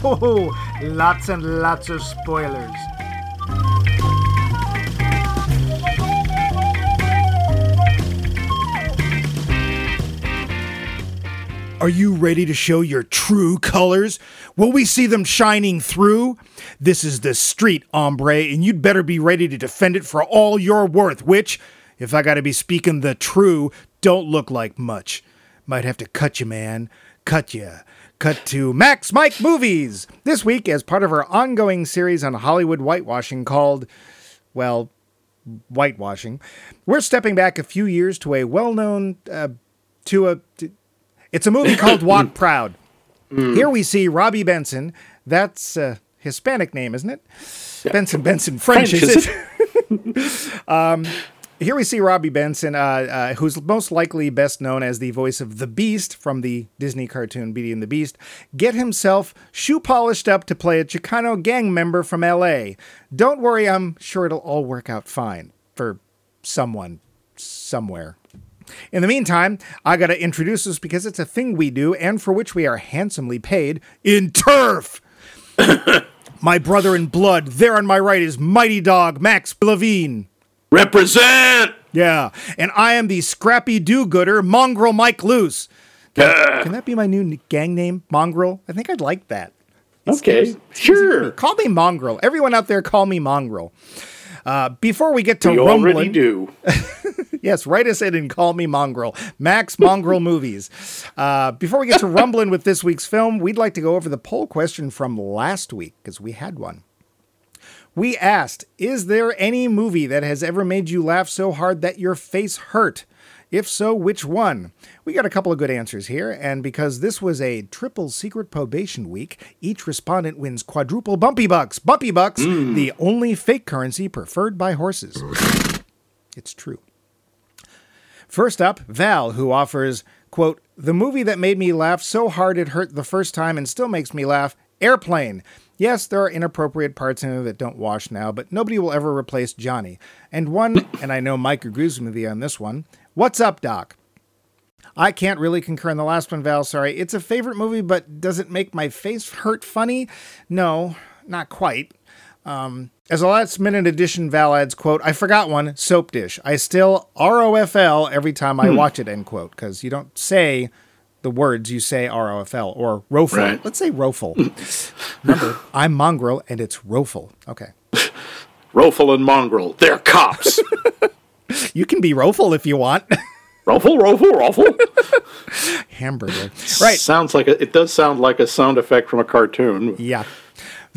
ho. lots and lots of spoilers. Are you ready to show your true colors? Will we see them shining through? This is the street, hombre, and you'd better be ready to defend it for all you're worth, which, if I gotta be speaking the true, don't look like much. Might have to cut you, man. Cut you. Cut to Max Mike Movies! This week, as part of our ongoing series on Hollywood whitewashing called, well, whitewashing, we're stepping back a few years to a well known, uh, to a. To, it's a movie called Walk Proud. Here we see Robbie Benson. That's a Hispanic name, isn't it? Benson, Benson, French, French, is is it? um, here we see Robbie Benson, uh, uh, who's most likely best known as the voice of the Beast from the Disney cartoon Beauty and the Beast, get himself shoe polished up to play a Chicano gang member from LA. Don't worry, I'm sure it'll all work out fine for someone somewhere. In the meantime, I got to introduce us because it's a thing we do and for which we are handsomely paid in turf. my brother in blood, there on my right is Mighty Dog Max Levine. Represent. Yeah, and I am the scrappy do-gooder Mongrel Mike Loose. Can, can that be my new gang name, Mongrel? I think I'd like that. Okay, sure. Call me Mongrel. Everyone out there, call me Mongrel. Uh, before we get to You rumbling, already do. yes, write us in and call me Mongrel. Max Mongrel Movies. Uh, before we get to rumbling with this week's film, we'd like to go over the poll question from last week because we had one. We asked, Is there any movie that has ever made you laugh so hard that your face hurt? If so, which one? We got a couple of good answers here, and because this was a triple secret probation week, each respondent wins quadruple bumpy bucks. Bumpy bucks, hmm. the only fake currency preferred by horses. It's true. First up, Val, who offers, quote, the movie that made me laugh so hard it hurt the first time and still makes me laugh, Airplane. Yes, there are inappropriate parts in it that don't wash now, but nobody will ever replace Johnny. And one, and I know Mike agrees with me on this one, What's Up, Doc? I can't really concur in the last one, Val. Sorry. It's a favorite movie, but does it make my face hurt funny? No, not quite. Um, as a last minute addition, Val adds, quote, I forgot one, soap dish. I still ROFL every time I watch it, end quote, because you don't say the words, you say ROFL or rofle. Right. Let's say rofle. Remember, I'm mongrel and it's rofle. Okay. Rofel and Mongrel, they're cops. You can be rofle if you want. Rofel, Rofel, Rofel. Hamburger. Right. Sounds like a, it does sound like a sound effect from a cartoon. Yeah.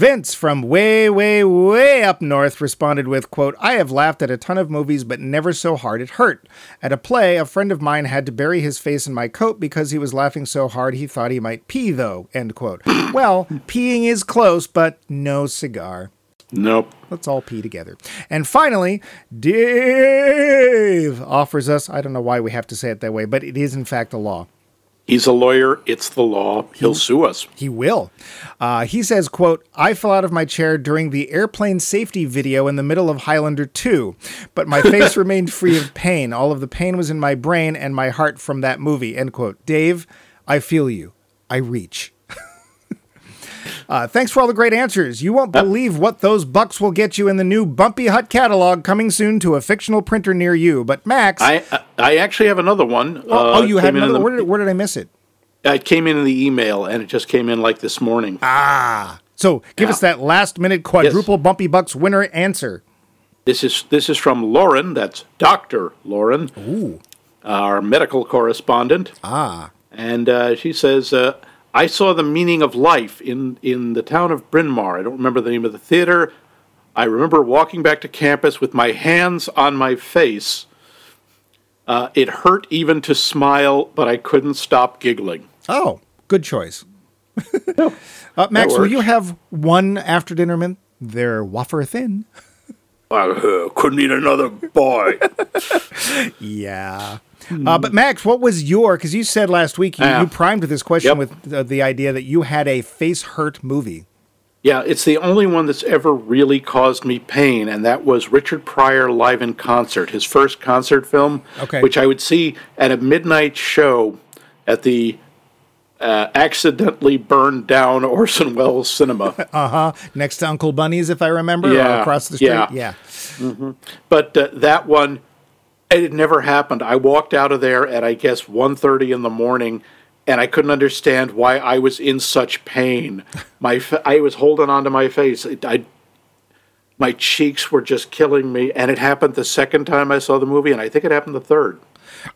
Vince from way, way, way up north responded with, quote, I have laughed at a ton of movies, but never so hard it hurt. At a play, a friend of mine had to bury his face in my coat because he was laughing so hard he thought he might pee, though, end quote. well, peeing is close, but no cigar. Nope. Let's all pee together. And finally, Dave offers us, I don't know why we have to say it that way, but it is in fact a law. He's a lawyer. It's the law. He'll sue us. He will. Uh, he says, quote, I fell out of my chair during the airplane safety video in the middle of Highlander 2, but my face remained free of pain. All of the pain was in my brain and my heart from that movie, end quote. Dave, I feel you. I reach. Uh, thanks for all the great answers. You won't believe what those bucks will get you in the new Bumpy Hut catalog coming soon to a fictional printer near you. But Max, I I- actually have another one. oh, Uh, oh, you came had another. the- where, did, where did I miss it? It came in in the email, and it just came in like this morning. Ah, so give us that last minute quadruple Bumpy Bucks winner answer. This is this is from Lauren. That's Doctor Lauren, our medical correspondent. Ah, and uh, she says, uh, "I saw the meaning of life in in the town of Bryn Mawr. I don't remember the name of the theater. I remember walking back to campus with my hands on my face. Uh, it hurt even to smile, but I couldn't stop giggling. oh, good choice. uh, Max, will you have one after dinner mint? They're wafer thin. I uh, couldn't eat another boy. Yeah. Uh, but Max, what was your? Because you said last week you, Yeah. you primed this question Yep. with uh, the idea that you had a face hurt movie. yeah, it's the only one that's ever really caused me pain, and that was Richard Pryor live in concert, his first concert film, Okay. which I would see at a midnight show at the uh, accidentally burned down Orson Welles Cinema. Uh huh. Next to Uncle Bunny's, if I remember, Yeah, across the street. yeah. yeah. but uh, that one, it never happened. I walked out of there at I guess 1.30 in the morning, and I couldn't understand why I was in such pain. My fa- I was holding onto my face. It, I, my cheeks were just killing me, and it happened the second time I saw the movie, and I think it happened the third.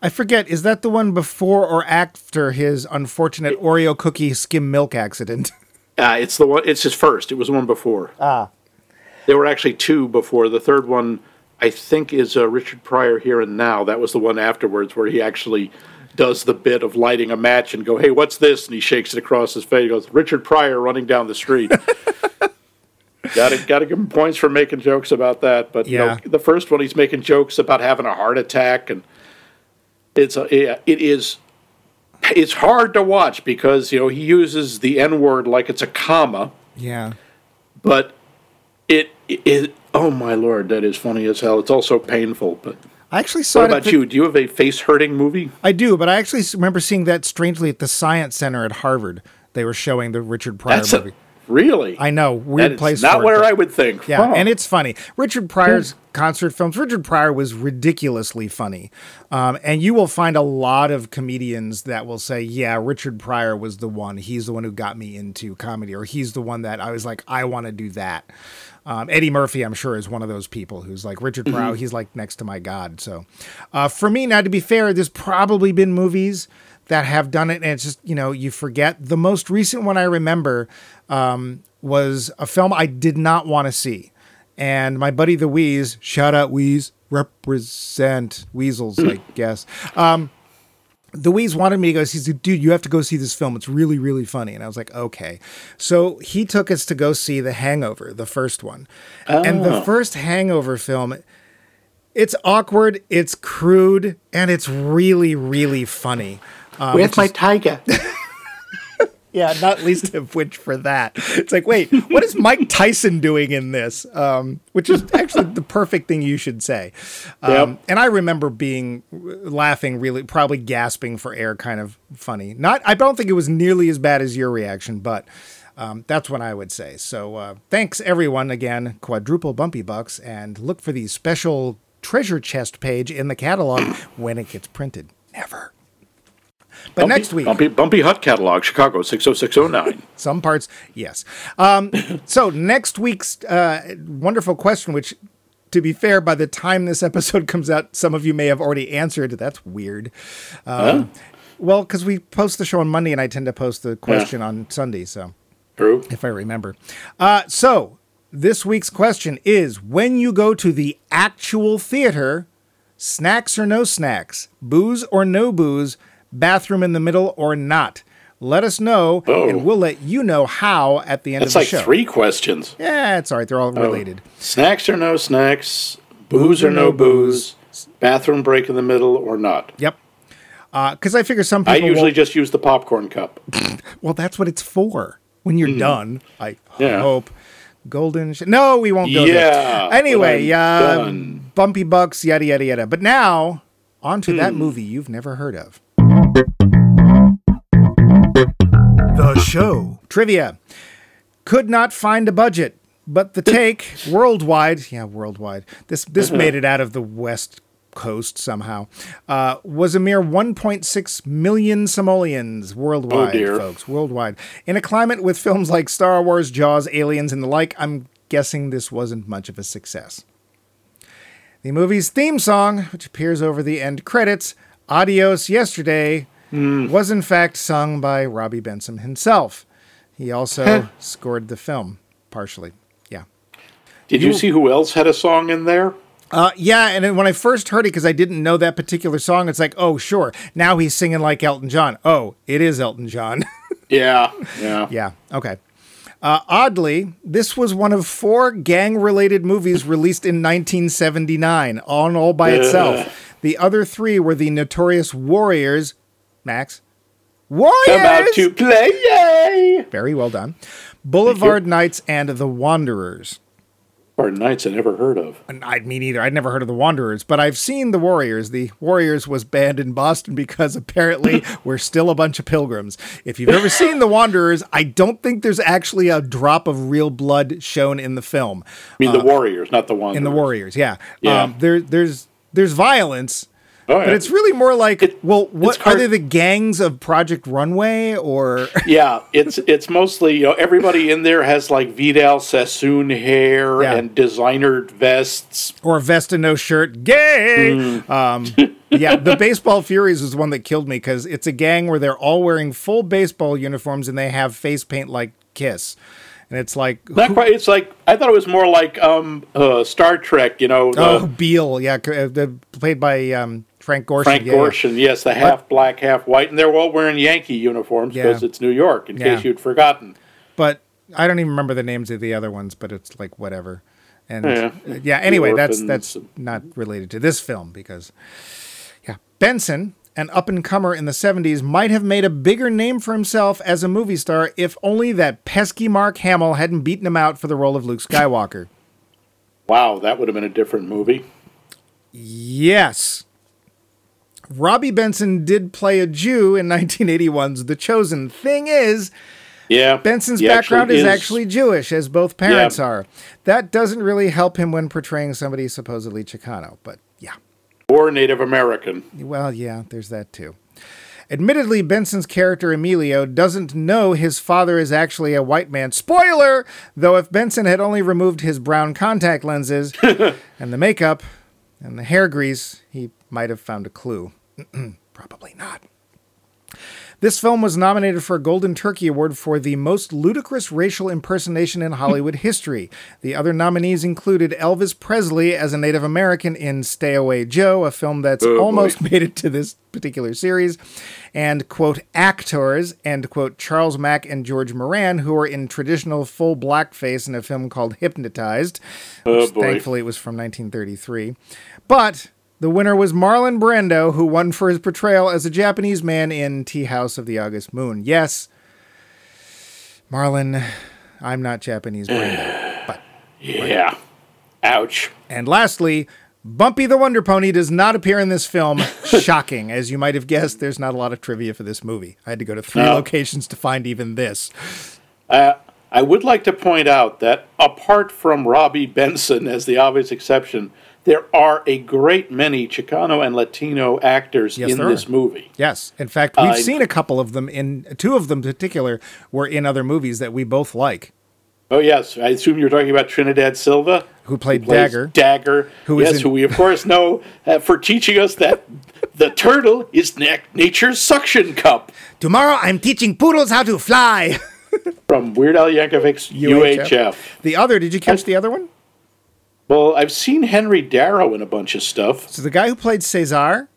I forget. Is that the one before or after his unfortunate Oreo cookie skim milk accident? Uh, it's the one. It's his first. It was the one before. Ah. There were actually two before. The third one, I think, is uh, Richard Pryor here and now. That was the one afterwards where he actually does the bit of lighting a match and go, "Hey, what's this?" And he shakes it across his face. He goes, "Richard Pryor running down the street." got to got to give him points for making jokes about that. But you know, the first one, he's making jokes about having a heart attack, and it's a, it is it's hard to watch because you know he uses the N word like it's a comma, yeah. but it it oh my lord, that is funny as hell. It's also painful. But I actually saw what about you? Do you have a face hurting movie? I do, but I actually remember seeing that strangely at the Science Center at Harvard. They were showing the Richard Pryor That's movie. a, really I know, weird is place. not for it, where I would think. Yeah, Huh. and it's funny. Richard Pryor's concert films. Richard Pryor was ridiculously funny, um, and you will find a lot of comedians that will say, "Yeah, Richard Pryor was the one. He's the one who got me into comedy, or he's the one that I was like, I want to do that." Um, Eddie Murphy, I'm sure, is one of those people who's like Richard Pryor. He's like next to my god. So, uh, for me, now to be fair, there's probably been movies that have done it, and it's just you know you forget. The most recent one I remember um, was a film I did not want to see, and my buddy the Wheeze, shout out Wheeze, represent Weasels, I guess. Um, the Wheeze wanted me to go. Said, "Dude, you have to go see this film. It's really, really funny." And I was like, "Okay." So he took us to go see The Hangover, the first one, and the first Hangover film. It's awkward, it's crude, and it's really, really funny. Um, Where's my tiger? yeah, not least of which for that. It's like, wait, what is Mike Tyson doing in this? Um, which is actually the perfect thing you should say. Um, Yep. And I remember being laughing, really, probably gasping for air, kind of funny. Not, I don't think it was nearly as bad as your reaction, but um, that's what I would say. So uh, thanks everyone again, quadruple bumpy bucks, and look for the special treasure chest page in the catalog when it gets printed. Never. But Bumpy- next week, Bumpy, Bumpy Hut Catalog, Chicago 60609. some parts, yes. Um, so next week's uh, wonderful question, which, to be fair, by the time this episode comes out, some of you may have already answered. That's weird. Um, Well, because we post the show on Monday, and I tend to post the question on Sunday. So True. if I remember. Uh, so this week's question is: When you go to the actual theater, snacks or no snacks, booze or no booze, bathroom in the middle or not? Let us know, Oh. and we'll let you know how at the end That's of the day. It's like three questions. Yeah, it's all right. They're all related. Snacks or no snacks, booze or no booze, bathroom break in the middle or not. Yep. Because I figure some people. I usually won't- just use the popcorn cup. well, that's what it's for. When you're done, I Hmm. Yeah. hope. Golden. Sh- no, we won't go Yeah, there. Anyway, uh, bumpy bucks, yada yada yada. But now, on to Hmm. that movie you've never heard of. The show trivia could not find a budget, but the take worldwide, yeah, worldwide. This this made it out of the West Coast somehow. Uh, was a mere 1.6 million simoleons worldwide, Oh, folks, worldwide. In a climate with films like Star Wars, Jaws, Aliens, and the like, I'm guessing this wasn't much of a success. The movie's theme song, which appears over the end credits, Adios Yesterday, Hmm. was in fact sung by Robbie Benson himself. He also scored the film, partially. Yeah. Did you see who else had a song in there? Uh, yeah, and then when I first heard it, because I didn't know that particular song, it's like, oh, sure. Now he's singing like Elton John. Oh, it is Elton John. Yeah, yeah. yeah, okay. Uh, oddly, this was one of four gang related movies released in 1979, on all by itself. The other three were the Notorious Warriors. Max? Warriors! Come out to play, yay! Very well done. Boulevard Nights and The Wanderers. Spartan Knights I never heard of. And I mean either. I'd never heard of the Wanderers, but I've seen the Warriors. The Warriors was banned in Boston because apparently we're still a bunch of pilgrims. If you've ever seen the Wanderers, I don't think there's actually a drop of real blood shown in the film. I mean, the Warriors, not the Wanderers. In the Warriors, yeah. Yeah. Um, there, there's there's violence, Oh, yeah. but it's really more like, It- well, what are they? The gangs of Project Runway, or Yeah, it's it's mostly you know everybody in there has like Vidal Sassoon hair Yeah. and designer vests. or Vesta no shirt, gay. Mm. Um, yeah, the Baseball Furies was one that killed me because it's a gang where they're all wearing full baseball uniforms and they have face paint like Kiss, and it's like Not quite. It's like I thought it was more like um uh, Star Trek. You know, the oh Bele, yeah, uh, played by um, Frank Gorshin. Frank yeah, yeah. Gorshin. Yes, the half black, half white, and they're all wearing Yankee uniforms Yeah. because it's New York. In Yeah. case you'd forgotten. but I don't even remember the names of the other ones, but it's like whatever. And Yeah. yeah, anyway, that's that's not related to this film because yeah, Benson, an up and comer in the 70s, might have made a bigger name for himself as a movie star if only that pesky Mark Hamill hadn't beaten him out for the role of Luke Skywalker. Wow, that would have been a different movie. yes. Robbie Benson did play a Jew in 1981's The Chosen. Thing is, Yeah, Benson's background is, is actually Jewish, as both parents Yeah. are. That doesn't really help him when portraying somebody supposedly Chicano, but yeah. Or Native American. Well, yeah, there's that too. Admittedly, Benson's character Emilio doesn't know his father is actually a white man. Spoiler! Though if Benson had only removed his brown contact lenses and the makeup and the hair grease, he might have found a clue. Probably not. This film was nominated for a Golden Turkey Award for the most ludicrous racial impersonation in Hollywood history. The other nominees included Elvis Presley as a Native American in Stay Away Joe, a film that's Oh, boy. almost made it to this particular series, and, quote, actors, and, quote, Charles Mack and George Moran, who were in traditional full blackface in a film called Hypnotized, Oh, which boy. thankfully it was from 1933. But the winner was Marlon Brando, who won for his portrayal as a Japanese man in Tea House of the August Moon. Yes, Marlon, I'm not Japanese Brando. But Yeah. Ouch. and lastly, Bumpy the Wonder Pony does not appear in this film. Shocking, as you might have guessed. There's not a lot of trivia for this movie. I had to go to three No. locations to find even this. Uh, I would like to point out that apart from Robbie Benson as the obvious exception, there are a great many Chicano and Latino actors Yes, in this are. movie. Yes, in fact, we've I- seen a couple of them. In two of them, in particular, were in other movies that we both like. Oh yes, I assume you're talking about Trinidad Silva, Who played plays Dagger? Dagger, Who is yes, in- who we of course know uh, for teaching us that the turtle is na- nature's suction cup Tomorrow, I'm teaching poodles how to fly. from Weird Al Yankovic's UHF. UHF. The other, did you catch the other one? Well, I've seen Henry Darrow in a bunch of stuff. So the guy who played Cesar,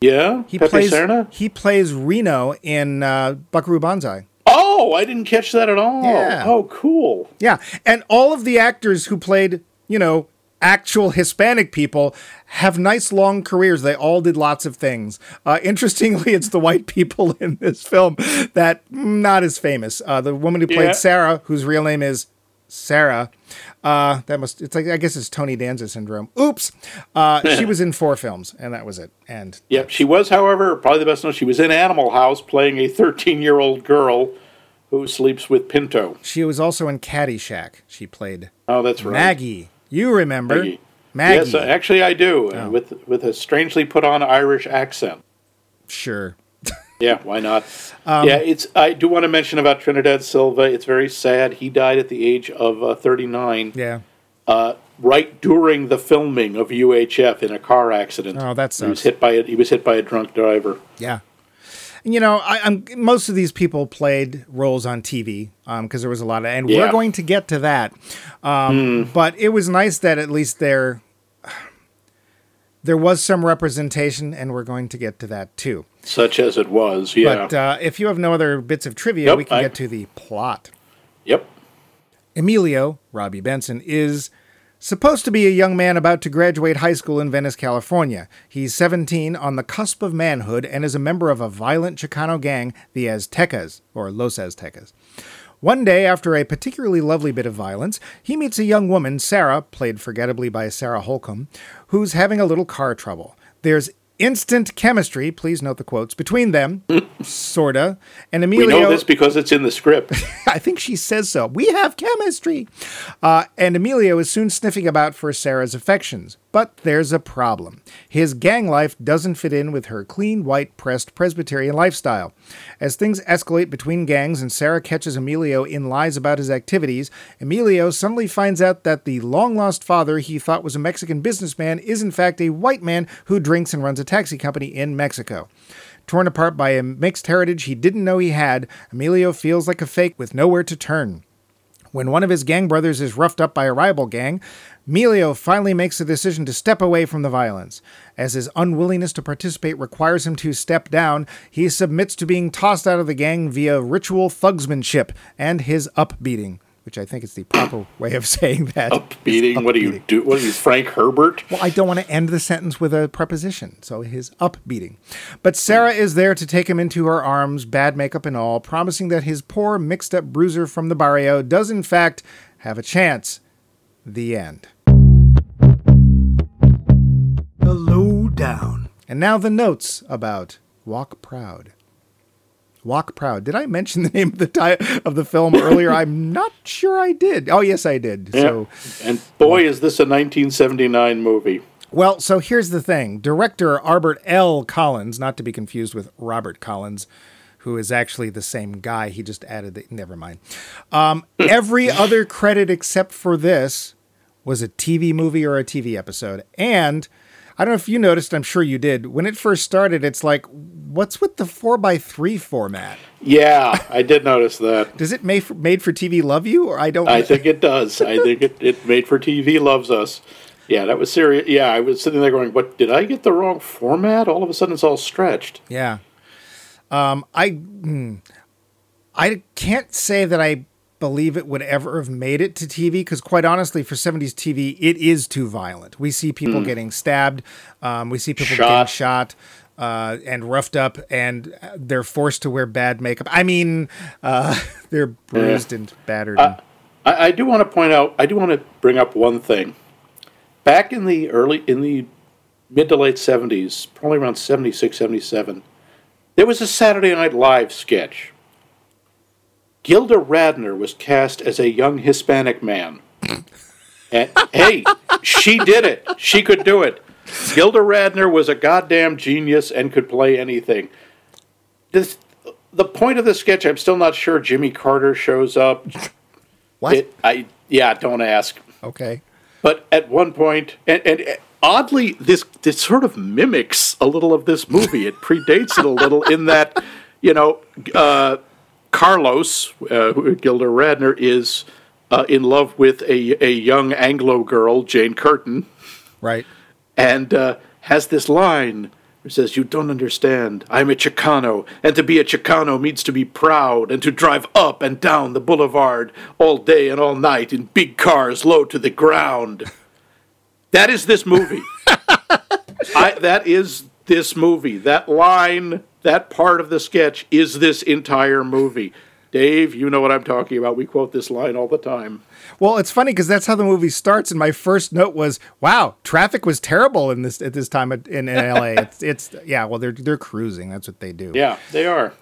Yeah, he Pepe plays Serna? he plays Reno in uh, Buckaroo Banzai. Oh, I didn't catch that at all. Yeah. Oh, cool. Yeah, and all of the actors who played, you know, actual Hispanic people have nice long careers. They all did lots of things. Uh, interestingly, it's the white people in this film that mm, not as famous. Uh, the woman who played Yeah. Sarah, whose real name is Sarah. Uh, that must it's like I guess it's Tony Danza syndrome. Oops. Uh, she was in four films, and that was it. And Yep, she was, however, probably the best known. She was in Animal House playing a 13 year old girl who sleeps with Pinto. she was also in Caddyshack. She played Oh, that's right. Maggie. You remember Maggie. Maggie? Yes, uh, actually, I do, Oh. uh, with with a strangely put on Irish accent. sure. Yeah, why not? Um, yeah, it's. I do want to mention about Trinidad Silva. It's very sad. He died at the age of uh, 39, Yeah. uh, right during the filming of UHF in a car accident. Oh, that He was hit by a, he was hit by a drunk driver. Yeah. And, You know, I, I'm most of these people played roles on TV because there was a lot of, and we're going to get to that. Um, But it was nice that at least there there was some representation, and we're going to get to that too. Such as it was, yeah. But uh, if you have no other bits of trivia, Yep, we can I- get to the plot. yep. Emilio, Robbie Benson, is supposed to be a young man about to graduate high school in Venice, California. He's 17, on the cusp of manhood, and is a member of a violent Chicano gang, the Aztecas, or Los Aztecas. One day, after a particularly lovely bit of violence, he meets a young woman, Sarah, played forgettably by Sarah Holcomb, who's having a little car trouble. There's instant chemistry, please note the quotes, between them, sorta, and Emilio. We know this because it's in the script. I think she says so. We have chemistry. Uh, and Emilio is soon sniffing about for Sarah's affections. But there's a problem. His gang life doesn't fit in with her clean, white, pressed Presbyterian lifestyle. As things escalate between gangs and Sarah catches Emilio in lies about his activities, Emilio suddenly finds out that the long lost father he thought was a Mexican businessman is in fact a white man who drinks and runs a taxi company in Mexico. Torn apart by a mixed heritage he didn't know he had, Emilio feels like a fake with nowhere to turn. When one of his gang brothers is roughed up by a rival gang, Emilio finally makes the decision to step away from the violence. As his unwillingness to participate requires him to step down, he submits to being tossed out of the gang via ritual thugsmanship and his upbeating, which I think is the proper way of saying that. Upbeating. What do you do? What are you, Frank Herbert? Well, I don't want to end the sentence with a preposition, so his upbeating. But Sarah is there to take him into her arms, bad makeup and all, promising that his poor, mixed up bruiser from the barrio does, in fact, have a chance. The end. The lowdown. And now the notes about Walk Proud. Walk Proud. Did I mention the name of the ti- of the film earlier? I'm not sure I did. Oh, yes, I did. Yeah. So, and boy, is this a 1979 movie. well, so here's the thing. Director Robert L. Collins, not to be confused with Robert Collins, who is actually the same guy. He just added the. Never mind. Um, every other credit except for this was a TV movie or a TV episode. And I don't know if you noticed, I'm sure you did. When it first started, it's like, what's with the 4x3 format? Yeah, I did notice that. Does it made for, made for TV love you? Or I don't I think it does. I think it, it made for TV loves us. Yeah, that was serious. Yeah, I was sitting there going, "What did I get the wrong format?" All of a sudden, it's all stretched. Yeah. Um, I hmm, I can't say that I believe it would ever have made it to TV because, quite honestly, for 70s TV, it is too violent. We see people getting stabbed, um, we see people getting Shot. shot. Uh, and roughed up, and they're forced to wear bad makeup. I mean, uh, they're bruised and battered. I, I do want to point out. I do want to bring up one thing. Back in the early, in the mid to late seventies, probably around 76, 77, there was a Saturday Night Live sketch. Gilda Radner was cast as a young Hispanic man. And hey, she did it. She could do it. Gilda Radner was a goddamn genius and could play anything. This, the point of the sketch, I'm still not sure Jimmy Carter shows up. what? It, I yeah, don't ask. okay. But at one point, and, and oddly, this this sort of mimics a little of this movie. It predates it a little in that, you know, uh, Carlos, uh, Gilda Radner, is uh, in love with a a young Anglo girl, Jane Curtin, Right. and uh, has this line. Says, You don't understand. I'm a Chicano, and to be a Chicano means to be proud and to drive up and down the boulevard all day and all night in big cars low to the ground. That is this movie. I, that is this movie. That line, that part of the sketch is this entire movie. Dave, you know what I'm talking about. We quote this line all the time. Well, it's funny because that's how the movie starts, and my first note was, "Wow, traffic was terrible in this at this time in, in LA." it's, it's yeah, well, they're they're cruising. That's what they do. Yeah, they are.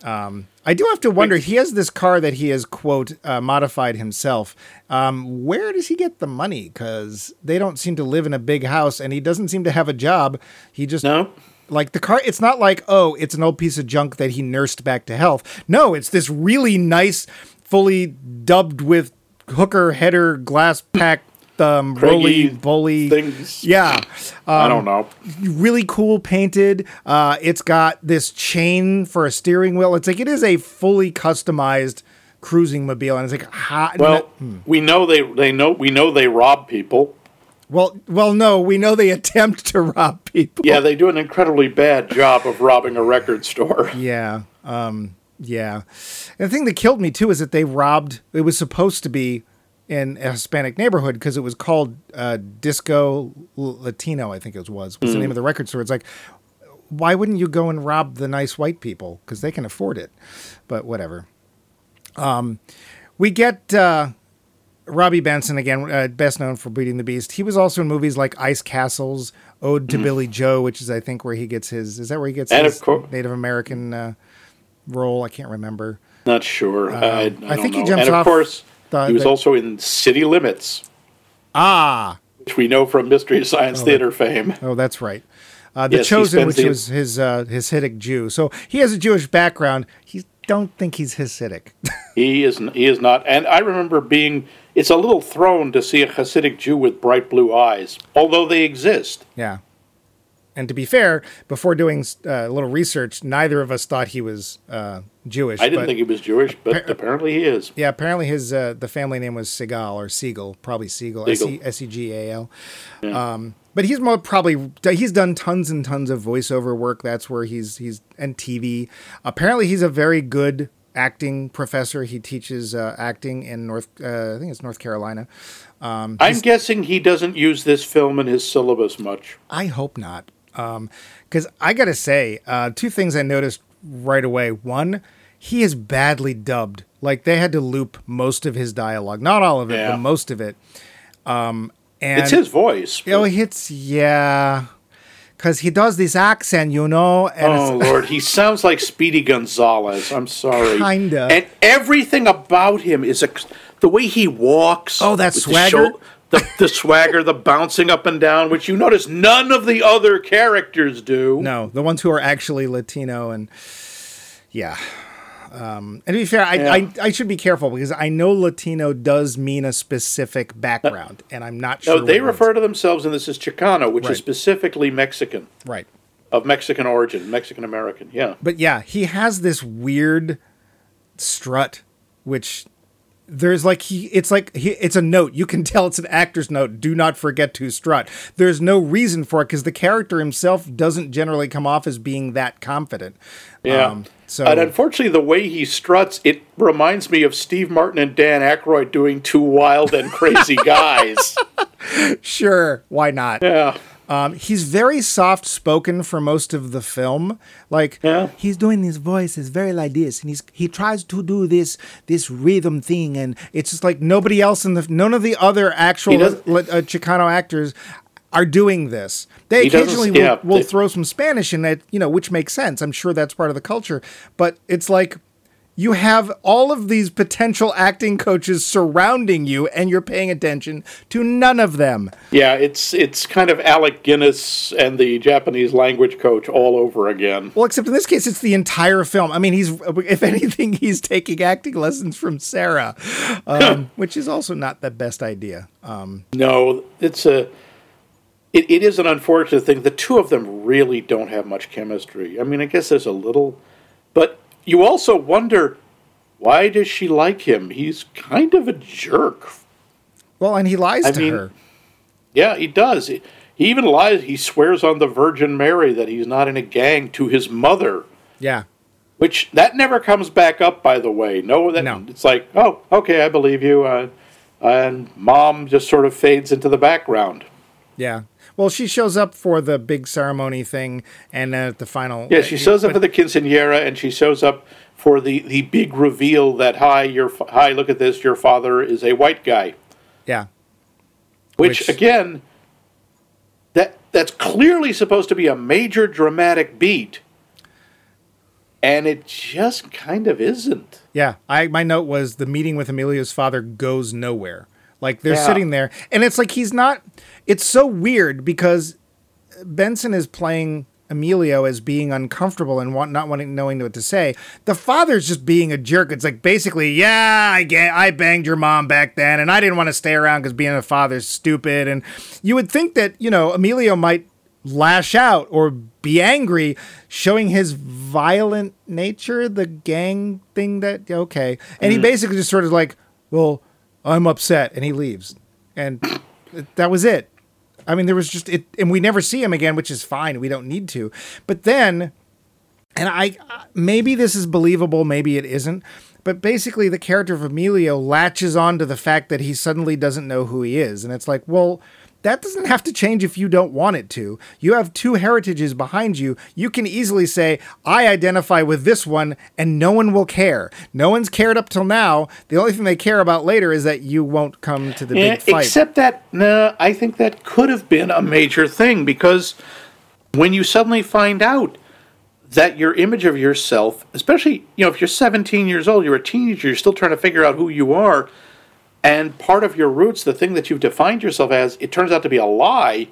I do have to wonder. He has this car that he has quote uh, modified himself. Um, where does he get the money? Because they don't seem to live in a big house, and he doesn't seem to have a job. He just no? Like the car. It's not like oh, it's an old piece of junk that he nursed back to health. No, it's this really nice, fully dubbed with hooker header glass pack. Um, roly bully things. yeah, I don't know. really cool painted. Uh, it's got this chain for a steering wheel. It's like it is a fully customized cruising mobile, and it's like hot. Well, we know they they know we know they rob people. Well, well, no, we know they attempt to rob people. Yeah, they do an incredibly bad job of robbing a record store. yeah, um, yeah. And the thing that killed me too is that they robbed. It was supposed to be in a Hispanic neighborhood because it was called uh, Disco Latino. I think it was was the name of the record store. It's like. Why wouldn't you go and rob the nice white people? Because they can afford it. But whatever. we get uh, Robbie Benson again, uh, best known for Beating the Beast. He was also in movies like Ice Castles, Ode to Billy Joe, which is I think where he gets his. Is that where he gets And his of cour- Native American uh, role? I can't remember. Not sure. I, I, I don't think he know. jumps and off of course, the- he was the- also in City Limits, Ah, which we know from Mystery Science Theater fame. oh, that's right. Uh, the Yes, Chosen, which the- was his uh, Hasidic Jew. So he has a Jewish background. He don't think he's Hasidic. He is he is not. And I remember being. It's a little thrown to see a Hasidic Jew with bright blue eyes, although they exist. Yeah. And to be fair, before doing uh, a little research, neither of us thought he was uh, Jewish. I didn't think he was Jewish, but apparently he is. Yeah, apparently his uh, the family name was Segal or Siegel, probably Siegel, S. E S E G A L. Um, but he's more probably he's done tons and tons of voiceover work. That's where he's he's and TV. Apparently, he's a very good acting professor. He teaches uh, acting in North, uh, I think it's North Carolina. I'm guessing he doesn't use this film in his syllabus much. I hope not. Because I got to say, uh, two things I noticed right away. One, he is badly dubbed. Like they had to loop most of his dialogue. Not all of it, Yeah. but most of it. Um, and It's his voice. but- Oh, it's, yeah. Because he does this accent, you know. And Oh Lord, he sounds like Speedy Gonzalez. I'm sorry. Kinda. And everything about him is a, the way he walks. Oh, that with the swagger? the, the swagger, the bouncing up and down, which you notice none of the other characters do. no, the ones who are actually Latino and, yeah. Um, and to be fair, I, Yeah. I, I should be careful because I know Latino does mean a specific background, and I'm not sure. No, they refer to themselves, and this is Chicano, which Right. is specifically Mexican, Right. of Mexican origin, Mexican American. Yeah. But yeah, he has this weird strut, which there's like he it's like he, it's a note you can tell it's an actor's note do not forget to strut there's no reason for it because the character himself doesn't generally come off as being that confident Yeah. Um, so and unfortunately, the way he struts, it reminds me of Steve Martin and Dan Aykroyd doing two wild and crazy guys. sure why not Yeah. Um, he's very soft spoken for most of the film. Like Yeah. he's doing his voices very like this, and he's he tries to do this this rhythm thing, and it's just like nobody else in the none of the other actual uh, Chicano actors are doing this. They He occasionally yeah, will, will they- throw some Spanish in that, you know, which makes sense. I'm sure that's part of the culture, but it's like. You have all of these potential acting coaches surrounding you, and you're paying attention to none of them. Yeah, it's it's kind of Alec Guinness and the Japanese language coach all over again. Well, except in this case, it's the entire film. I mean, he's, if anything, he's taking acting lessons from Sarah, um, which is also not the best idea. Um, No, it's a it, it is an unfortunate thing. The two of them really don't have much chemistry. I mean, I guess there's a little, but you also wonder why does she like him? He's kind of a jerk. well, and he lies I to mean- her. Yeah, he does. He, he even lies. He swears on the Virgin Mary that he's not in a gang to his mother. Yeah. Which that never comes back up, by the way. No, that No. it's like, oh, okay, I believe you. Uh, and mom just sort of fades into the background. Yeah. Well, she shows up for the big ceremony thing, and at the final. Yeah, she uh, shows up for the quinceanera, and she shows up for the, the big reveal that hi, your hi, look at this, your father is a white guy. Yeah. Which, Which- again, that that's clearly supposed to be a major dramatic beat, and it just kind of isn't. Yeah. I my note was the meeting with Emilio's father goes nowhere. Like they're Yeah. sitting there, and it's like he's not. It's so weird because Benson is playing Emilio as being uncomfortable and want, not wanting knowing what to say. The father's just being a jerk. It's like basically, yeah, I get, I banged your mom back then, and I didn't want to stay around because being a father's stupid. And you would think that you know Emilio might lash out or be angry, showing his violent nature, the gang thing that okay, and he mm. basically just sort of like, well, I'm upset, and he leaves, and that was it. I mean, there was just it, and we never see him again, which is fine. We don't need to. But then, and I maybe this is believable, maybe it isn't. But basically, the character of Emilio latches on to the fact that he suddenly doesn't know who he is, and it's like, well, that doesn't have to change if you don't want it to. You have two heritages behind you. You can easily say, I identify with this one, and no one will care. No one's cared up till now. The only thing they care about later is that you won't come to the Yeah, big fight. except that, no, I think that could have been a major thing because when you suddenly find out that your image of yourself, especially, you know, if you're 17 years old, you're a teenager, you're still trying to figure out who you are, and part of your roots, the thing that you've defined yourself as, it turns out to be a lie.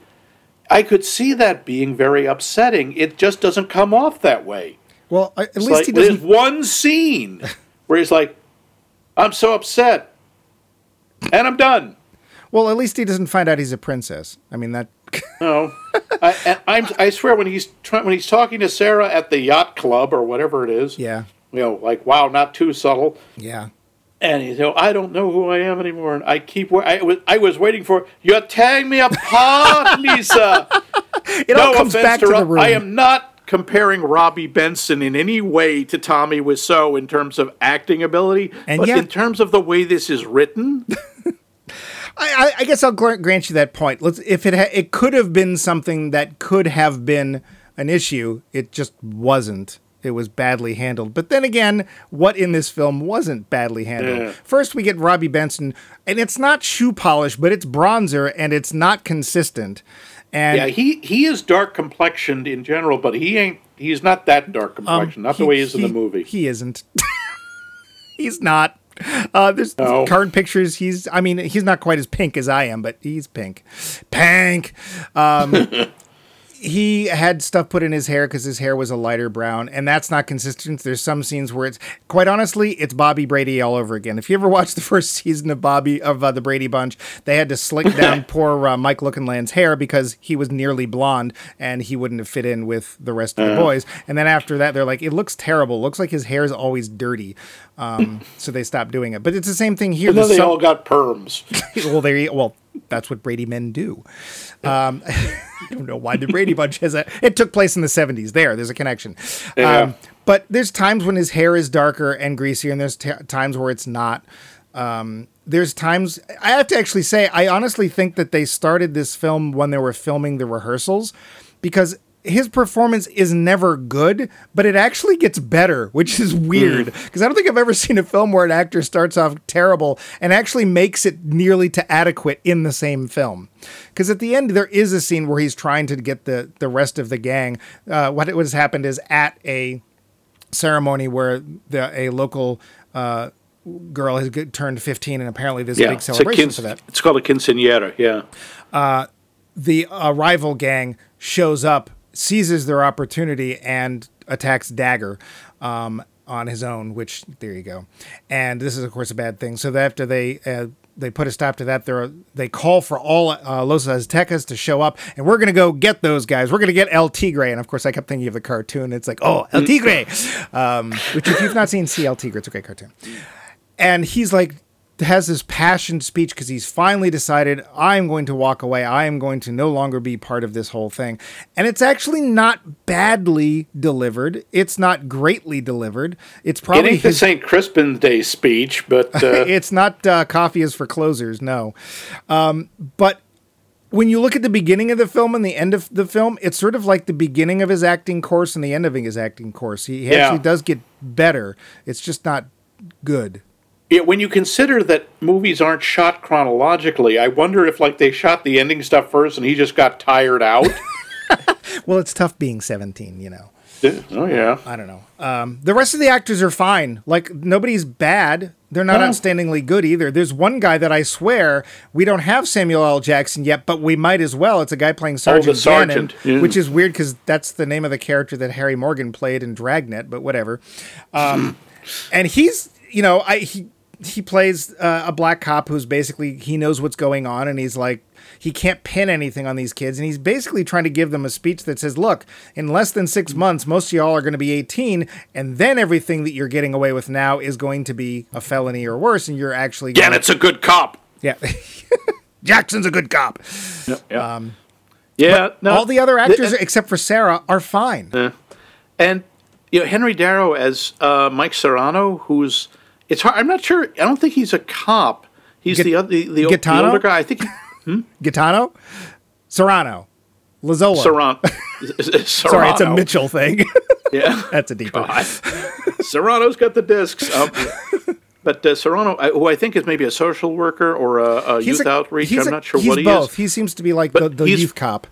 I could see that being very upsetting. It just doesn't come off that way. well, at It's least like, he doesn't. There's one scene where he's like, I'm so upset. And I'm done. Well, at least he doesn't find out he's a princess. I mean that. No, I, I'm, I swear when he's when he's talking to Sarah at the yacht club or whatever it is, yeah, you know, like wow, not too subtle. yeah. And he's, you know, I don't know who I am anymore, and I keep. wa- I was, I was waiting for you're tearing me apart, Lisa. It all comes back to the room. I am not comparing Robbie Benson in any way to Tommy Wiseau in terms of acting ability, And but yet- in terms of the way this is written, I, I, I guess I'll grant you that point. Let's if it ha- it could have been something that could have been an issue. It just wasn't. It was badly handled. But then again, what in this film wasn't badly handled? Yeah. First, we get Robbie Benson, and it's not shoe polish, but it's bronzer, and it's not consistent. And yeah, he he is dark complexioned in general, but he ain't. He's not that dark complexioned. not the Um, he- way he is in the movie. He isn't. he's not. Uh, there's No. current pictures. He's. I mean, he's not quite as pink as I am, but he's pink. Pink. Um, he had stuff put in his hair because his hair was a lighter brown, and that's not consistent. There's some scenes where it's quite honestly, it's Bobby Brady all over again. If you ever watched the first season of Bobby of uh, the Brady Bunch, they had to slick down poor uh, Mike Lookinland's hair because he was nearly blonde and he wouldn't have fit in with the rest of the boys. And then after that, they're like, it looks terrible. Looks like his hair is always dirty. Um, so they stopped doing it. But it's the same thing here. And then they some- all got perms. well, there. you- Well, that's what Brady men do. Um, I don't know why the Brady Bunch has a. It took place in the '70s. There, there's a connection. Yeah. Um, but there's times when his hair is darker and greasier, and there's t- times where it's not. Um, there's times I have to actually say I honestly think that they started this film when they were filming the rehearsals, because his performance is never good, but it actually gets better, which is weird. Because I don't think I've ever seen a film where an actor starts off terrible and actually makes it nearly to adequate in the same film. Because at the end, there is a scene where he's trying to get the the rest of the gang. Uh, what has happened is at a ceremony where the a local uh, girl has turned 15, and apparently there's a Yeah, big it's, a celebration for that it's called a quinceanera. Yeah, the uh, rival gang shows up, seizes their opportunity, and attacks Dagger um, on his own. Which there you go. And this is of course a bad thing. So after they uh, they put a stop to that, they they call for all uh, Los Aztecas to show up, and we're gonna go get those guys. We're gonna get El Tigre. And of course, I kept thinking of the cartoon. It's like, oh, El Tigre. um, which if you've not seen, see El Tigre. It's a great cartoon and he's like has this passion speech because he's finally decided I'm going to walk away. I am going to no longer be part of this whole thing. And it's actually not badly delivered. It's not greatly delivered. It's it probably ain't the St. Crispin Day speech, but uh, it's not uh, coffee is for closers. No, um, but when you look at the beginning of the film and the end of the film, it's sort of like the beginning of his acting course and the end of his acting course. He, he Yeah. actually does get better. It's just not good. Yeah, when you consider that movies aren't shot chronologically, I wonder if like they shot the ending stuff first and he just got tired out. Well, it's tough being 17, you know. oh yeah. I don't know. Um, the rest of the actors are fine. Like nobody's bad. They're not No. outstandingly good either. There's one guy that I swear we don't have Samuel L. Jackson yet, but we might as well. It's a guy playing Sergeant, sergeant, Gannon, yeah. which is weird because that's the name of the character that Harry Morgan played in Dragnet. But whatever. Um, and he's you know I he he plays uh, a black cop who's basically he knows what's going on and he's like he can't pin anything on these kids and he's basically trying to give them a speech that says look in less than six months most of y'all are going to be 18 and then everything that you're getting away with now is going to be a felony or worse and you're actually gonna, Gannett's a good cop. yeah jackson's a good cop Yeah. yeah. yeah no, all the other actors the- except for sarah are fine and you know Henry Darrow as uh, Mike Serrano, who's it's hard. I'm not sure. I don't think he's a cop. He's Git- the other the, the, the older guy. I think. He, Gitano? Serrano. Lazola. Serrano. Sorry, it's a Mitchell thing. Yeah. That's a deep one. Serrano's got the discs. Um, but uh, Serrano, I- who I think is maybe a social worker or a, a youth a- outreach, I'm a- not sure what he both. is. He seems to be like But the, the youth cop.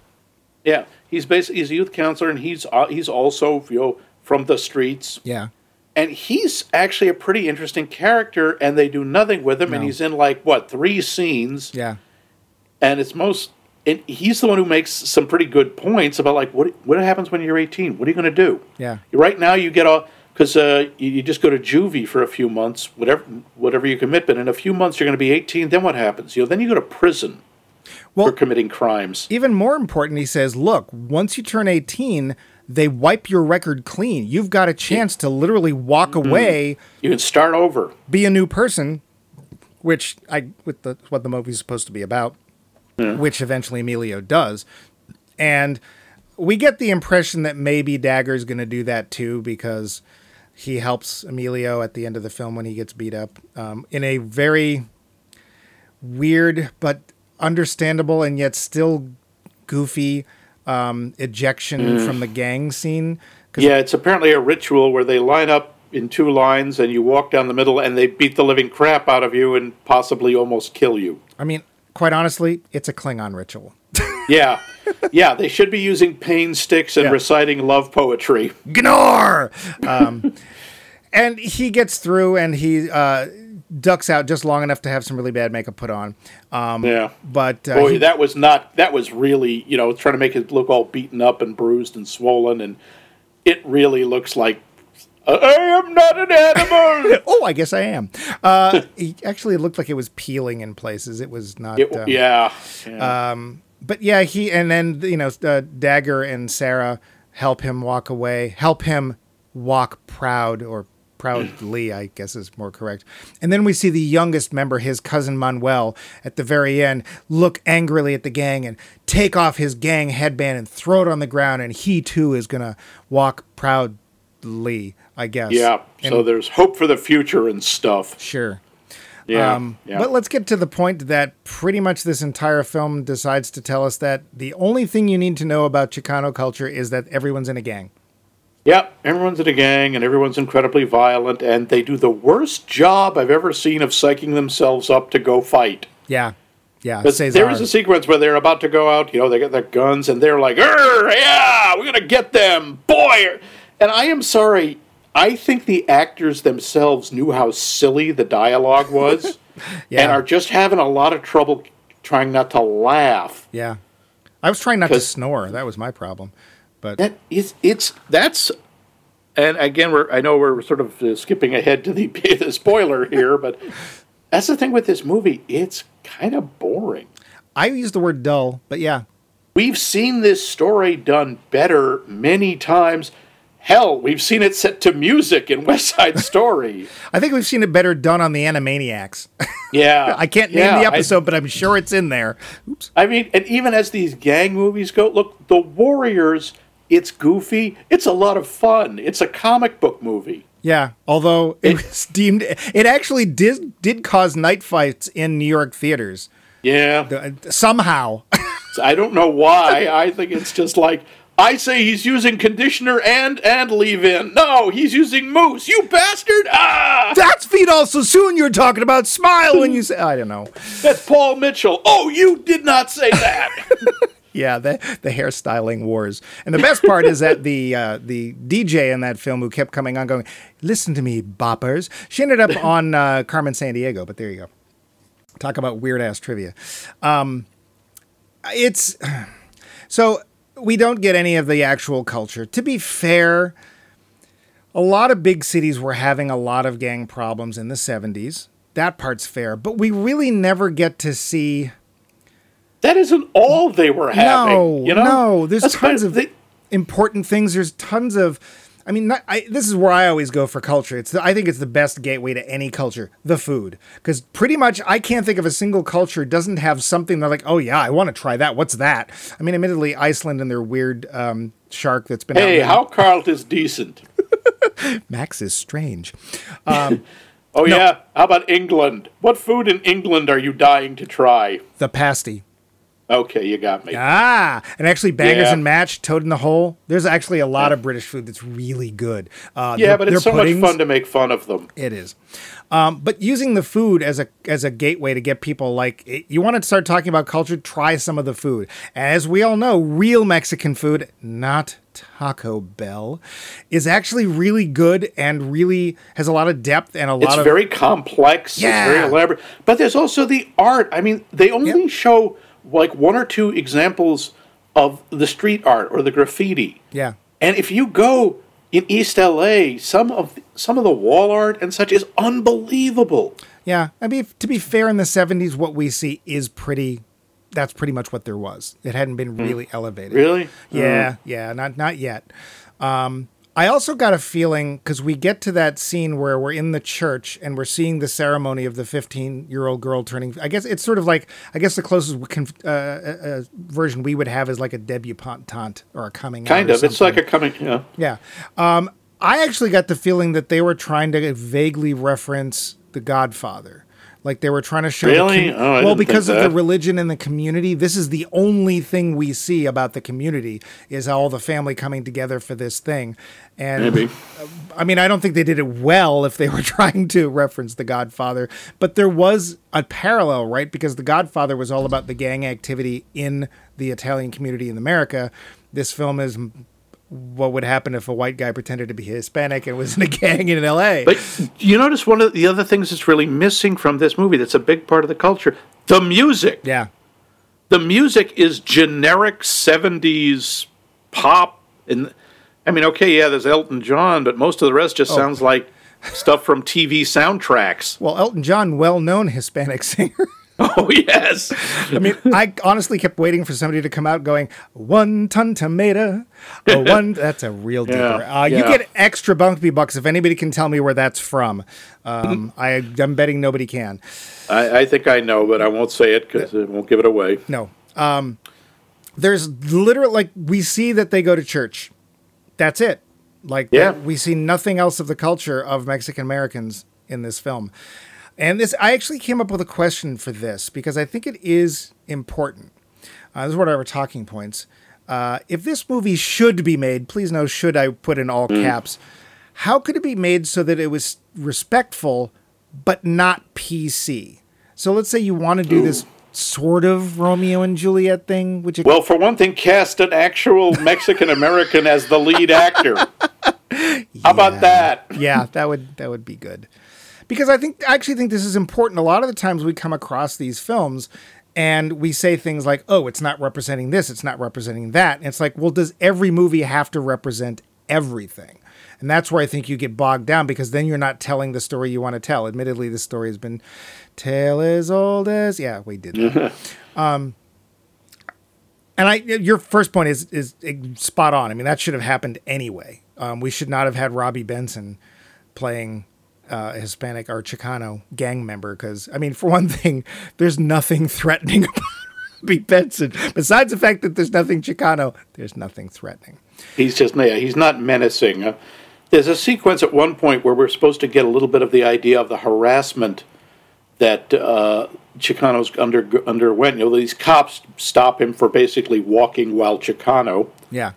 Yeah, he's basically he's a youth counselor, and he's uh, he's also you know from the streets, Yeah. And he's actually a pretty interesting character. And they do nothing with him, and he's in like what three scenes, Yeah. and it's most. And he's the one who makes some pretty good points about like what what happens when you're 18. What are you going to do? Yeah. Right now, you get all because uh, you, you just go to juvie for a few months, whatever whatever you commit. But in a few months, you're going to be 18. Then what happens? You know, then you go to prison Well- for committing crimes. Even more important, he says, look, once you turn 18, they wipe your record clean. You've got a chance to literally walk Mm-hmm. away, You can start over. be a new person, which I with the what the movie's supposed to be about, which eventually Emilio does. And we get the impression that maybe Dagger's going to do that too because he helps Emilio at the end of the film when he gets beat up um, in a very weird but understandable and yet still goofy um, ejection from the gang scene. Yeah, it's apparently a ritual where they line up in two lines and you walk down the middle and they beat the living crap out of you and possibly almost kill you. I mean, quite honestly, it's a Klingon ritual. Yeah. yeah, they should be using pain sticks and Yeah. reciting love poetry. Gnor! Um, and he gets through and he uh, ducks out just long enough to have some really bad makeup put on. Um, Yeah. But uh, Boy, he- that was not that was really, you know, trying to make it look all beaten up and bruised and swollen and it really looks like I am not an animal. oh, I guess I am. Uh, he actually looked like it was peeling in places. It was not. It- um, yeah. yeah. but yeah, he and then you know uh, Dagger and Sarah help him walk away, help him walk proud or proudly, I guess is more correct. And then we see the youngest member, his cousin Manuel, at the very end, look angrily at the gang and take off his gang headband and throw it on the ground, and he too is gonna walk proudly, I guess. yeah. And- So there's hope for the future and stuff. sure. Yeah. Um, yeah. But let's get to the point that pretty much this entire film decides to tell us that the only thing you need to know about Chicano culture is that everyone's in a gang. Yep, everyone's in a gang and everyone's incredibly violent, and they do the worst job I've ever seen of psyching themselves up to go fight. Yeah. Yeah. But there is a sequence where they're about to go out, you know, they get their guns and they're like, "Arr, yeah, we're gonna get them, boy. And I am sorry, I think the actors themselves knew how silly the dialogue was Yeah. and are just having a lot of trouble trying not to laugh. yeah. I was trying not to snore. That was my problem. But That is, it's that's, and again, we're I know we're sort of uh, skipping ahead to the, the spoiler here, but that's the thing with this movie. It's kind of boring. I use the word dull, but yeah. We've seen this story done better many times. Hell, we've seen it set to music in West Side Story. I think we've seen it better done on the Animaniacs. Yeah, I can't name yeah, the I- episode, but I'm sure it's in there. Oops. I mean, and even as these gang movies go, look, The Warriors. It's goofy. It's a lot of fun. It's a comic book movie. Yeah, although it, was deemed, it actually did did cause night fights in New York theaters Yeah, somehow. I don't know why. I think it's just like I say he's using conditioner and and leave-in. No, he's using mousse. You bastard! Ah, That's Feed So Soon you're talking about. Smile when you say. I don't know. that's Paul Mitchell. Oh, you did not say that. Yeah, the the hairstyling wars. And the best part is that the uh, the DJ in that film who kept coming on going, "Listen to me, boppers." She ended up on uh, Carmen Sandiego. But there you go. Talk about weird ass trivia. Um, it's so we don't get any of the actual culture. To be fair, a lot of big cities were having a lot of gang problems in the '70s. That part's fair, but we really never get to see. That isn't all they were having. No, you know? no, there's That's tons of they- important things. There's tons of. I mean, not, I, this is where I always go for culture. It's the, I think it's the best gateway to any culture, the food, because pretty much I can't think of a single culture doesn't have something they're like, oh yeah, I want to try that. What's that? I mean, admittedly, Iceland and their weird um, shark that's been hey, how Carl is decent. Max is strange. Oh yeah, how about England? What food in England are you dying to try? The pasty. Okay, you got me. Ah, and actually, Bangers Yeah. and Mash, Toad in the Hole. There's actually a lot of British food that's really good. Uh, yeah, but it's so much fun to make fun of them. It is. Um, but using the food as a as a gateway to get people like it- you want to start talking about culture, try some of the food. As we all know, real Mexican food, not Taco Bell, is actually really good and really has a lot of depth and a lot It's of very complex. It's Yeah. very elaborate. But there's also the art. I mean, they only Yep. show like one or two examples of the street art or the graffiti. yeah. And if you go in East LA, some of some of the wall art and such is unbelievable. Yeah, I mean, to be fair, in the '70s, what we see is pretty. That's pretty much what there was. It hadn't been really elevated. Hmm. Really? Yeah, yeah, not not yet. Um, I also got a feeling because we get to that scene where we're in the church and we're seeing the ceremony of the 15 year old girl turning. I guess it's sort of like I guess the closest we can, uh, uh, uh, version we would have is like a debutante or a coming out. Kind of. It's like a coming. Yeah. Yeah. Um, I actually got the feeling that they were trying to vaguely reference The Godfather. Like they were trying to show. the Really? com- Oh, well, because of the religion and the community, this is the only thing we see about the community is all the family coming together for this thing. And Maybe. Uh, I mean, I don't think they did it well if they were trying to reference The Godfather, but there was a parallel, right? Because The Godfather was all about the gang activity in the Italian community in America. This film is what would happen if a white guy pretended to be Hispanic and was in a gang in LA. But you notice one of the other things that's really missing from this movie that's a big part of the culture the music. yeah. The music is generic 70s pop. And I mean, okay, yeah, there's Elton John, but most of the rest Oh. just sounds like stuff from TV soundtracks. Well, Elton John, well known Hispanic singer. Oh, yes. I mean, I honestly kept waiting for somebody to come out going, one ton tomato, a one. That's a real deeper. Yeah, uh, You get extra Bunkby bucks if anybody can tell me where that's from. Um, I, I'm betting nobody can. I, I think I know, but I won't say it because it won't give it away. No. Um, there's literally, like, we see that they go to church. That's it. Like, Yeah. we see nothing else of the culture of Mexican Americans in this film. And this, I actually came up with a question for this because I think it is important. Uh, this is one of our talking points. Uh, if this movie should be made, please know, should I put in all caps, how could it be made so that it was respectful but not PC? So let's say you want to do this sort of Romeo and Juliet thing, which Well, for one thing, cast an actual Mexican American as the lead actor. How about that? yeah, that would that would be good. Because I think I actually think this is important. A lot of the times we come across these films and we say things like, "Oh, it's not representing this, it's not representing that." And it's like, "Well, does every movie have to represent everything?" And that's where I think you get bogged down because then you're not telling the story you want to tell. Admittedly, the story has been tale as old as yeah, we did that. um, and I, your first point is is spot on. I mean, that should have happened anyway. Um, we should not have had Robby Benson playing uh, Hispanic or Chicano gang member because, I mean, for one thing, there's nothing threatening about Robby Benson besides the fact that there's nothing Chicano. There's nothing threatening. He's just yeah, he's not menacing. Uh, there's a sequence at one point where we're supposed to get a little bit of the idea of the harassment that uh, Chicanos under, underwent. You know, these cops stop him for basically walking while Chicano, Yeah,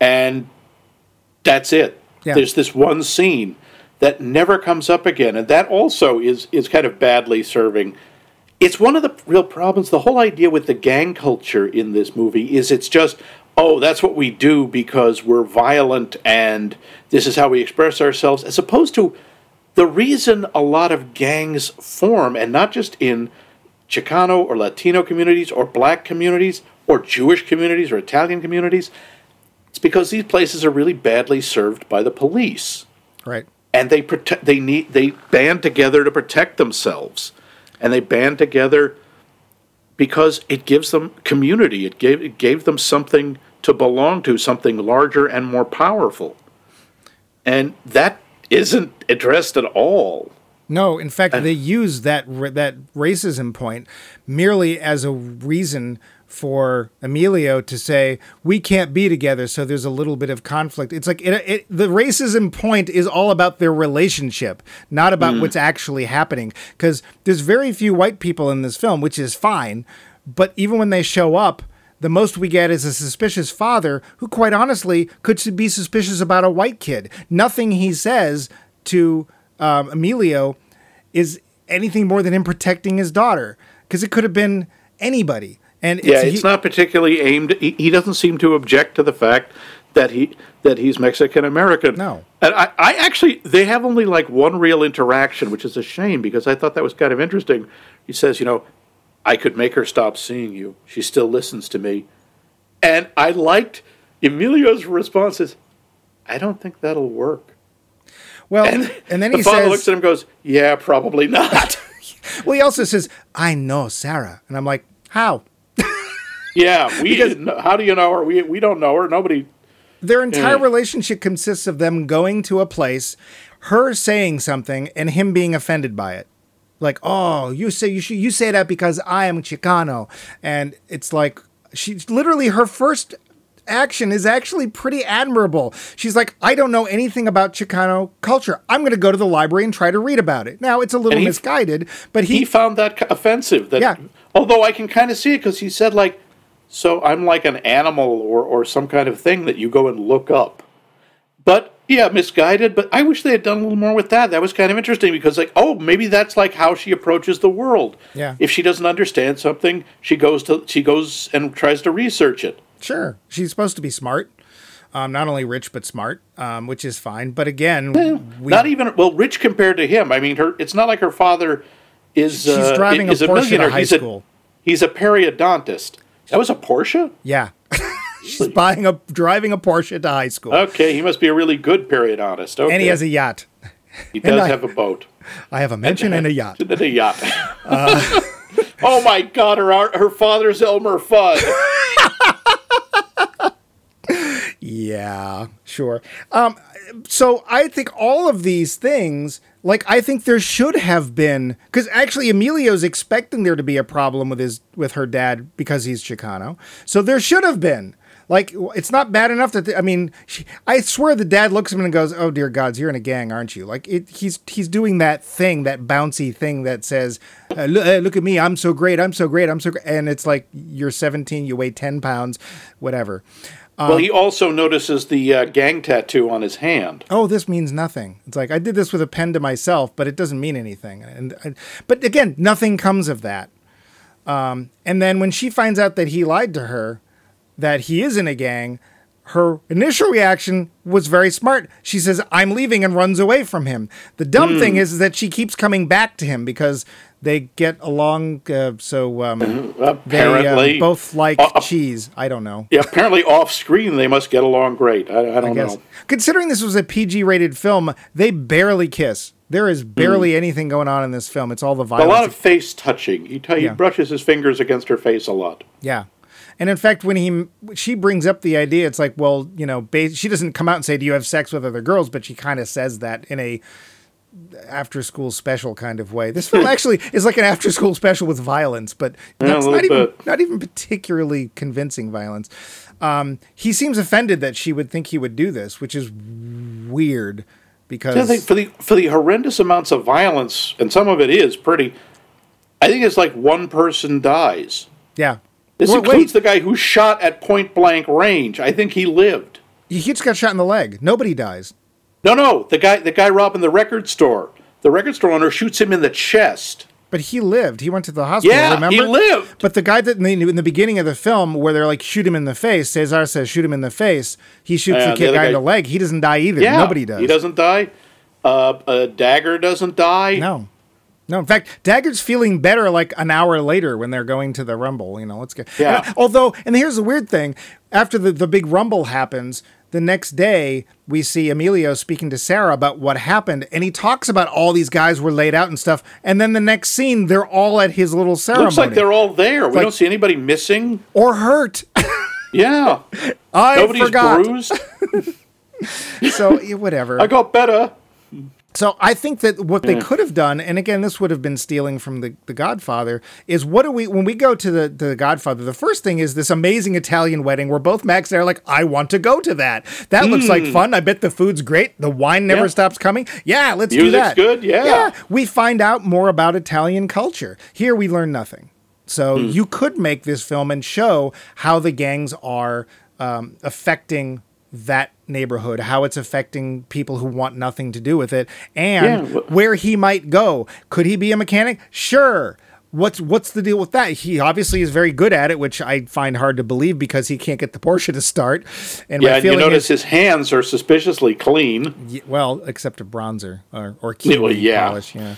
and that's it. Yeah. There's this one scene that never comes up again, and that also is is kind of badly serving. It's one of the real problems. The whole idea with the gang culture in this movie is it's just oh, that's what we do because we're violent and this is how we express ourselves, as opposed to the reason a lot of gangs form, and not just in Chicano or Latino communities or black communities or Jewish communities or Italian communities, it's because these places are really badly served by the police. right. And they protect they need they band together to protect themselves. And they band together because it gives them community. It gave it gave them something to belong to, something larger and more powerful. And that isn't addressed at all. No, in fact, they use that that racism point merely as a reason for Emilio to say we can't be together. So there's a little bit of conflict. It's like it, it, the racism point is all about their relationship, not about mm-hmm. what's actually happening. Because there's very few white people in this film, which is fine. But even when they show up, the most we get is a suspicious father who, quite honestly, could be suspicious about a white kid. Nothing he says to um, Emilio is anything more than him protecting his daughter because it could have been anybody. And yeah, it's, he, not particularly aimed. He, he, doesn't seem to object to the fact that he that he's Mexican American. No, and I, I actually they have only like one real interaction, which is a shame because I thought that was kind of interesting. He says, you know, I could make her stop seeing you. She still listens to me, and I liked Emilio's response is, I don't think that'll work. Well, and, and then the he father says, looks at him, and goes, "Yeah, probably not." well, he also says, "I know Sarah," and I'm like, "How?" yeah, we. because, know, how do you know her? We we don't know her. Nobody. Their entire yeah. relationship consists of them going to a place, her saying something, and him being offended by it. Like, oh, you say you should, you say that because I am Chicano, and it's like she's literally her first action is actually pretty admirable. She's like, I don't know anything about Chicano culture. I'm going to go to the library and try to read about it. Now, it's a little he, misguided, but he, he found that offensive. That, yeah. Although I can kind of see it because he said, like, so I'm like an animal or, or some kind of thing that you go and look up. But yeah, misguided. But I wish they had done a little more with that. That was kind of interesting because, like, oh, maybe that's like how she approaches the world. Yeah. If she doesn't understand something, she goes to she goes and tries to research it. Sure, she's supposed to be smart. Um, not only rich but smart, um, which is fine. But again, yeah, we, not even well rich compared to him. I mean, her. It's not like her father is. She's uh, driving is a Porsche to high he's school. A, he's a periodontist. That was a Porsche. Yeah. She's buying a driving a Porsche to high school. Okay, he must be a really good periodontist. Okay. And he has a yacht. He does I, have a boat. I have a mansion and, and a yacht. And a yacht. Uh, oh my God! Her her father's Elmer Fudd. Yeah, sure. Um, so I think all of these things, like I think there should have been, because actually Emilio's expecting there to be a problem with his with her dad because he's Chicano. So there should have been. Like it's not bad enough that I mean, she, I swear the dad looks at him and goes, "Oh dear gods, you're in a gang, aren't you?" Like it, he's he's doing that thing, that bouncy thing that says, uh, look, uh, "Look at me, I'm so great, I'm so great, I'm so great," and it's like you're 17, you weigh 10 pounds, whatever. Um, well, he also notices the uh, gang tattoo on his hand. Oh, this means nothing. It's like I did this with a pen to myself, but it doesn't mean anything. And, and but again, nothing comes of that. Um, and then when she finds out that he lied to her, that he is in a gang, her initial reaction was very smart. She says, "I'm leaving," and runs away from him. The dumb mm. thing is that she keeps coming back to him because they get along. Uh, so um, apparently, they uh, both like uh, cheese. I don't know. Yeah, apparently off screen they must get along great. I, I don't I know. Considering this was a PG-rated film, they barely kiss. There is barely mm. anything going on in this film. It's all the violence. A lot of face touching. He, t- yeah. he brushes his fingers against her face a lot. Yeah. And in fact, when he she brings up the idea, it's like, well, you know, she doesn't come out and say, "Do you have sex with other girls?" But she kind of says that in a after school special kind of way. This film actually is like an after school special with violence, but that's not even bit. not even particularly convincing violence. Um, he seems offended that she would think he would do this, which is weird because yeah, for the for the horrendous amounts of violence, and some of it is pretty. I think it's like one person dies. Yeah. This well, includes wait. the guy who shot at point blank range. I think he lived. He just got shot in the leg. Nobody dies. No, no, the guy, the guy robbing the record store. The record store owner shoots him in the chest. But he lived. He went to the hospital. Yeah, remember? he lived. But the guy that in the, in the, beginning of the film, where they're like shoot him in the face, Cesar says shoot him in the face. He shoots the, the guy, guy, in the leg. He doesn't die either. Yeah, Nobody does. He doesn't die. Uh, uh, Dagger doesn't die. No. No, in fact, Dagger's feeling better like an hour later when they're going to the Rumble. You know, let's get. Yeah. And, although, and here's the weird thing: after the the big Rumble happens, the next day we see Emilio speaking to Sarah about what happened, and he talks about all these guys were laid out and stuff. And then the next scene, they're all at his little ceremony. Looks like they're all there. We like, don't see anybody missing or hurt. yeah, I Nobody's forgot. bruised. so whatever. I got better. So I think that what they could have done, and again, this would have been stealing from the, the Godfather, is what do we when we go to the the Godfather? The first thing is this amazing Italian wedding where both Max and I are like, I want to go to that. That mm. looks like hmm. fun. I bet the food's great. The wine never yeah. stops coming. Yeah, let's Music's do that. good. Yeah. Yeah. We find out more about Italian culture. Here we learn nothing. So you could make this film and show how the gangs are um, affecting that neighborhood, how it's affecting people who want nothing to do with it, and Yeah, wh- where he might go. Could he be a mechanic? Sure. What's what's the deal with that? He obviously is very good at it, which I find hard to believe because he can't get the Porsche to start. And Yeah, you feeling notice is, his hands are suspiciously clean. y- well, except a bronzer or or kiwi well, yeah. polish, yeah.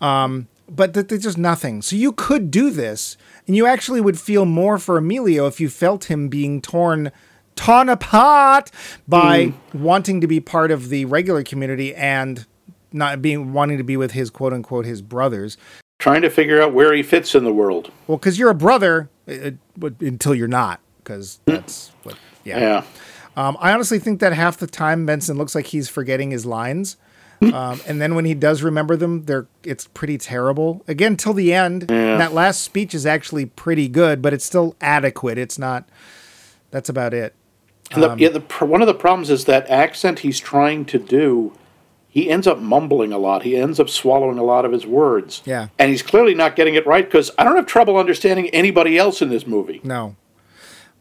Um, but th- there's just nothing. So you could do this, and you actually would feel more for Emilio if you felt him being torn torn apart by Hmm. wanting to be part of the regular community and not being wanting to be with his quote unquote his brothers. Trying to figure out where he fits in the world. Well, because you're a brother uh, but until you're not, because that's what. Yeah. Yeah. Um, I honestly think that half the time Benson looks like he's forgetting his lines, um, and then when he does remember them, they're it's pretty terrible. Again, till the end, Yeah. that last speech is actually pretty good, but it's still adequate. It's not. That's about it. And the, Um, yeah, the, pr- one of the problems is that accent he's trying to do. He ends up mumbling a lot. He ends up swallowing a lot of his words. Yeah. And he's clearly not getting it right because I don't have trouble understanding anybody else in this movie. No.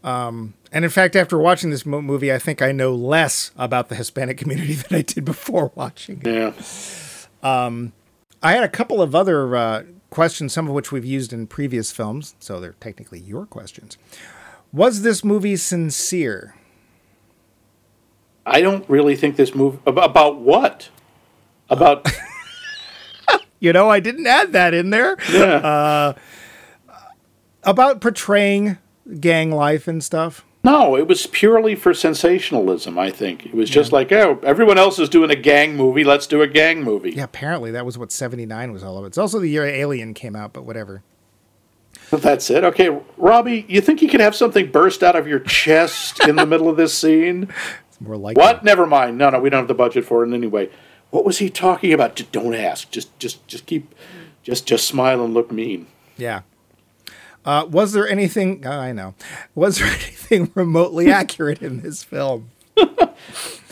Um, and in fact, after watching this mo- movie, I think I know less about the Hispanic community than I did before watching it. Yeah. I had a couple of other uh, questions, some of which we've used in previous films, so they're technically your questions. Was this movie sincere? I don't really think this movie. About, what? About. You know, I didn't add that in there. yeah. Uh, about portraying gang life and stuff. No, it was purely for sensationalism, I think. It was just like, oh, everyone else is doing a gang movie, let's do a gang movie. Yeah, apparently that was what 79 was all about. It's also the year Alien came out, but whatever. That's it. Okay, Robby, you think you could have something burst out of your chest in the middle of this scene? More like What? Never mind. No, no, we don't have the budget for it anyway. What was he talking about? Just don't ask. Just just just keep just just smile and look mean. Yeah. Uh, was there anything? oh, I know. Was there anything remotely accurate in this film?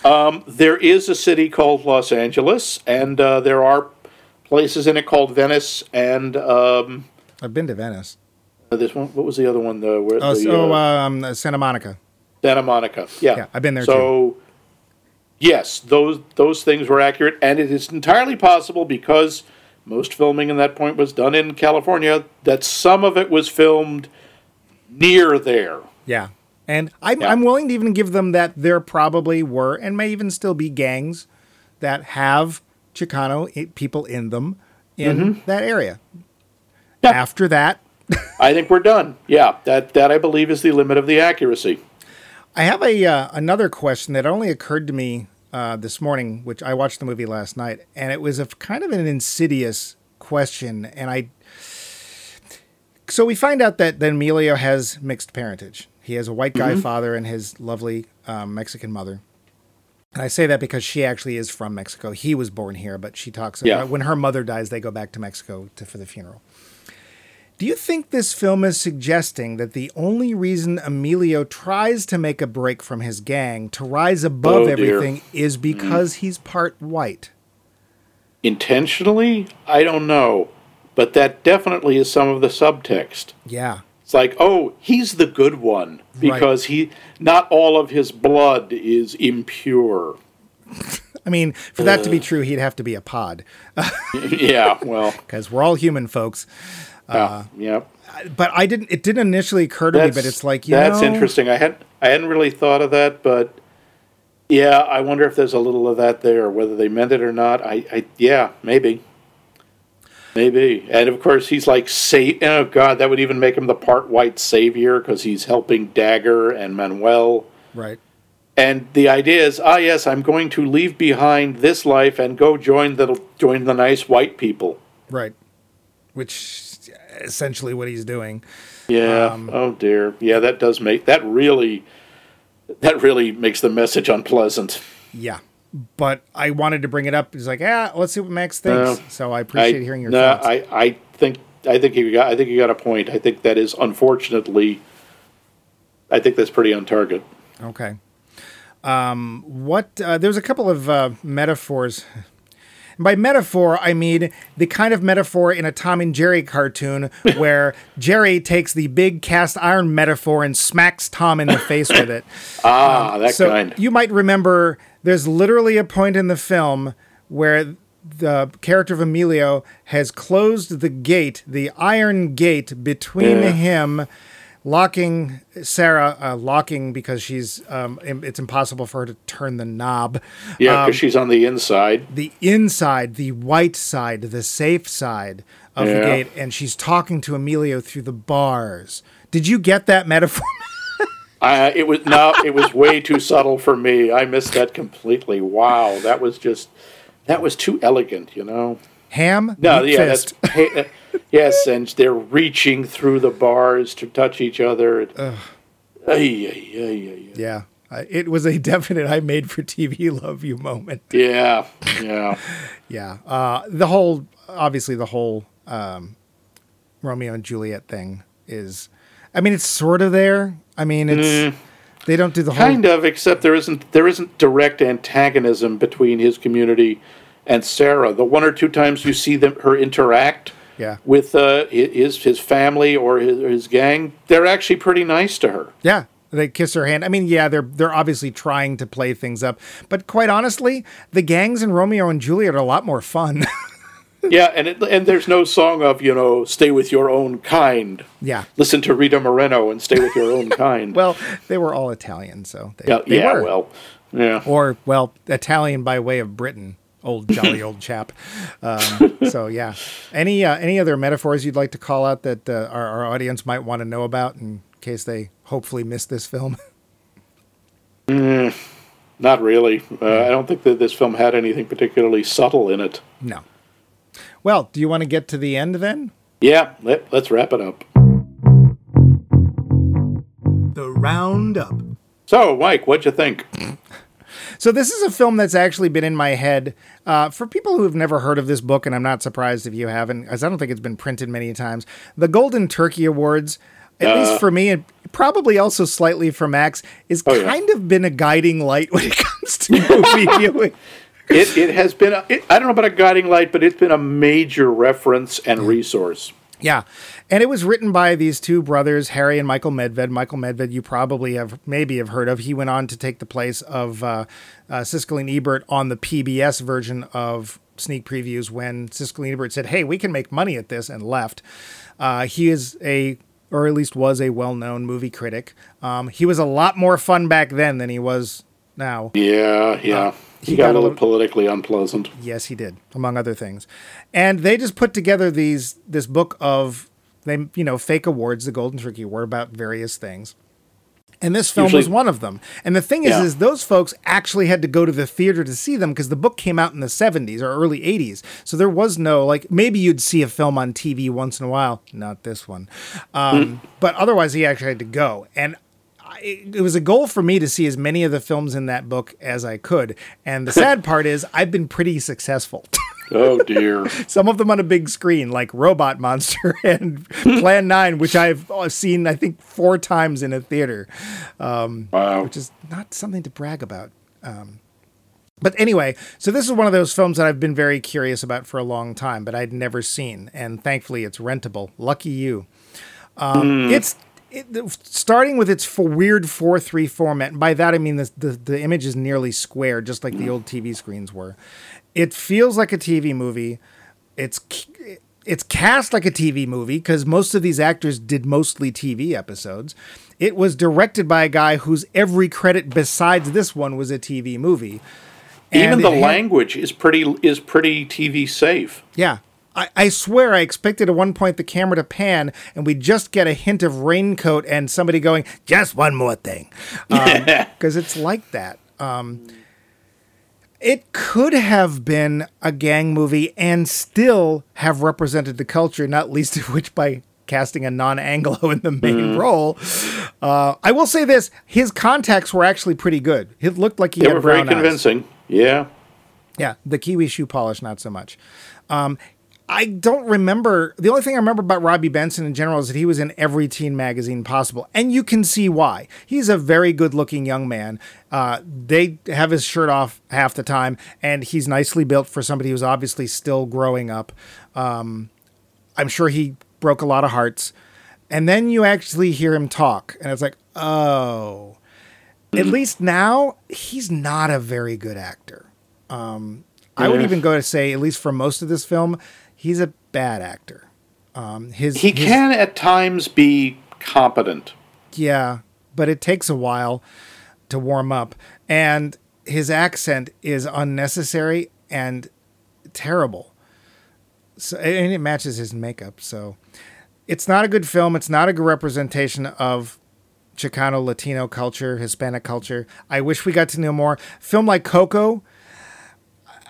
um, There is a city called Los Angeles, and uh, there are places in it called Venice, and um, I've been to Venice. this one. What was the other one? The, where, Oh, the, so uh, um, Santa Monica. Santa Monica. Yeah, Yeah, I've been there So, yes, those those things were accurate, and it is entirely possible because most filming in that point was done in California that some of it was filmed near there. Yeah. And I'm, Yeah. I'm willing to even give them that there probably were and may even still be gangs that have Chicano people in them in mm-hmm. that area. Yeah. After that, I think we're done. Yeah, that that I believe is the limit of the accuracy. I have a uh, another question that only occurred to me uh, this morning, which I watched the movie last night, and it was a kind of an insidious question. And I, so we find out that that Emilio has mixed parentage. He has a white guy father and his lovely um, Mexican mother. And I say that because she actually is from Mexico. He was born here, but she talks Yeah. about when her mother dies, they go back to Mexico to, for the funeral. Do you think this film is suggesting that the only reason Emilio tries to make a break from his gang to rise above Oh, everything is mm. because he's part white? Intentionally, I don't know, but that definitely is some of the subtext. Yeah. It's like, oh, he's the good one because he not all of his blood is impure. I mean, for that to be uh. true, he'd have to be a pod yeah, well, because we're all human folks. Yeah, yeah. But I didn't. It didn't initially occur to me, but it's like you that's know, interesting. I had I hadn't really thought of that, but yeah, I wonder if there's a little of that there, whether they meant it or not. I, I yeah, maybe, maybe. And of course, he's like say, oh god, that would even make him the part white savior because he's helping Dagger and Manuel. right? And the idea is, ah, yes, I'm going to leave behind this life and go join the join the nice white people. Right. Which essentially what he's doing. Yeah. Um, oh dear. Yeah, that does make that really that really makes the message unpleasant. Yeah. But I wanted to bring it up. He's like, yeah, let's see what Max thinks. No. so I appreciate I, hearing your no, thoughts. I, I think I think you got I think you got a point. I think that is unfortunately I think that's pretty on target. Okay. Um, what? Uh, there's a couple of uh, metaphors. And by metaphor, I mean the kind of metaphor in a Tom and Jerry cartoon where Jerry takes the big cast iron metaphor and smacks Tom in the face with it. Ah, that So kind. you might remember there's literally a point in the film where the character of Emilio has closed the gate, the iron gate between Yeah. him, locking Sarah, uh, locking because she's um, it's impossible for her to turn the knob. yeah, um, because she's on the inside. The inside, the white side, the safe side of the gate, and she's talking to Emilio through the bars. Did you get that metaphor? I, it was no, it was way too subtle for me. I missed that completely. Wow, that was just that was too elegant, you know. Ham? No, yeah, fist. that's uh, yes, and they're reaching through the bars to touch each other. Ay, ay, ay. Yeah. It was a definite I made for TV love you moment. Yeah, yeah. Yeah. Uh, the whole, obviously, the whole um, Romeo and Juliet thing is, I mean, it's sort of there. I mean, it's, they don't do the whole. Kind of, except there isn't there isn't direct antagonism between his community and Sarah. The one or two times you see them her interact Yeah. with uh, his his family or his, his gang, they're actually pretty nice to her. Yeah. They kiss her hand. I mean, yeah, they're they're obviously trying to play things up, but quite honestly, the gangs in Romeo and Juliet are a lot more fun. yeah, and it, and there's no song of you know stay with your own kind. yeah. Listen to Rita Moreno and stay with your own kind. Well, they were all Italian, so they, yeah, they yeah were. well, yeah. or well, Italian by way of Britain. Old jolly old chap. Um, so yeah. Any uh, any other metaphors you'd like to call out that uh, our, our audience might want to know about in case they hopefully miss this film? Not really. Uh, I don't think that this film had anything particularly subtle in it. no. Well, do you want to get to the end then? Yeah, let, let's wrap it up. The roundup. So, Mike, what'd you think? So this is a film that's actually been in my head uh, for people who have never heard of this book, and I'm not surprised if you haven't, as I don't think it's been printed many times. The Golden Turkey Awards, at least for me, and probably also slightly for Max, is Oh, yeah. kind of been a guiding light when it comes to movie viewing. It, it has been, a, it, I don't know about a guiding light, but it's been a major reference and resource. Yeah. And it was written by these two brothers, Harry and Michael Medved. Michael Medved, you probably have maybe have heard of. He went on to take the place of uh, uh, Siskel and Ebert on the PBS version of sneak previews when Siskel and Ebert said, "Hey, we can make money at this," and left. Uh, he is a, or at least was a well-known movie critic. Um, he was a lot more fun back then than he was now. Yeah, yeah. he, he got, got a little- politically unpleasant. Yes, he did, among other things. And they just put together these this book of they you know fake awards, the Golden Turkey Award about various things. And this film Usually- was one of them. And the thing is, Yeah. is those folks actually had to go to the theater to see them because the book came out in the 70s or early 80s. So there was no, like, maybe you'd see a film on TV once in a while. Not this one. Um, But otherwise, he actually had to go. And it was a goal for me to see as many of the films in that book as I could. And the sad part is, I've been pretty successful. Oh, dear. Some of them on a big screen, like Robot Monster and Plan 9, which I've uh, seen, I think, four times in a theater Wow. which is not something to brag about. Um, but anyway, so this is one of those films that I've been very curious about for a long time, but I'd never seen, and thankfully it's rentable. Lucky you. Um, It's it, starting with its weird four three format. And by that I mean the, the the image is nearly square, just like the old TV screens were. It feels like a TV movie. It's it's cast like a TV movie because most of these actors did mostly TV episodes. It was directed by a guy whose every credit besides this one was a TV movie. Even the had- language is pretty is pretty TV safe. Yeah. I, I swear I expected at one point the camera to pan and we just get a hint of raincoat and somebody going, just one more thing. Because it's like that. Um, it could have been a gang movie and still have represented the culture, not least of which by casting a non Anglo in the main role. Uh, I will say this his contacts were actually pretty good. It looked like he They had were very brown eyes. convincing. Yeah. Yeah, the kiwi shoe polish, not so much. Um, I don't remember. The only thing I remember about Robby Benson in general is that he was in every teen magazine possible. And you can see why. He's a very good looking young man. Uh, they have his shirt off half the time, and he's nicely built for somebody who's obviously still growing up. Um, I'm sure he broke a lot of hearts. And then you actually hear him talk, and it's like, oh. At least now, he's not a very good actor. Um, I would even go to say, at least for most of this film, he's a bad actor. Um, his He his- can at times be competent. yeah, but it takes a while to warm up, and his accent is unnecessary and terrible. So and it matches his makeup. So it's not a good film. It's not a good representation of Chicano Latino culture, Hispanic culture. I wish we got to know more. Film like Coco.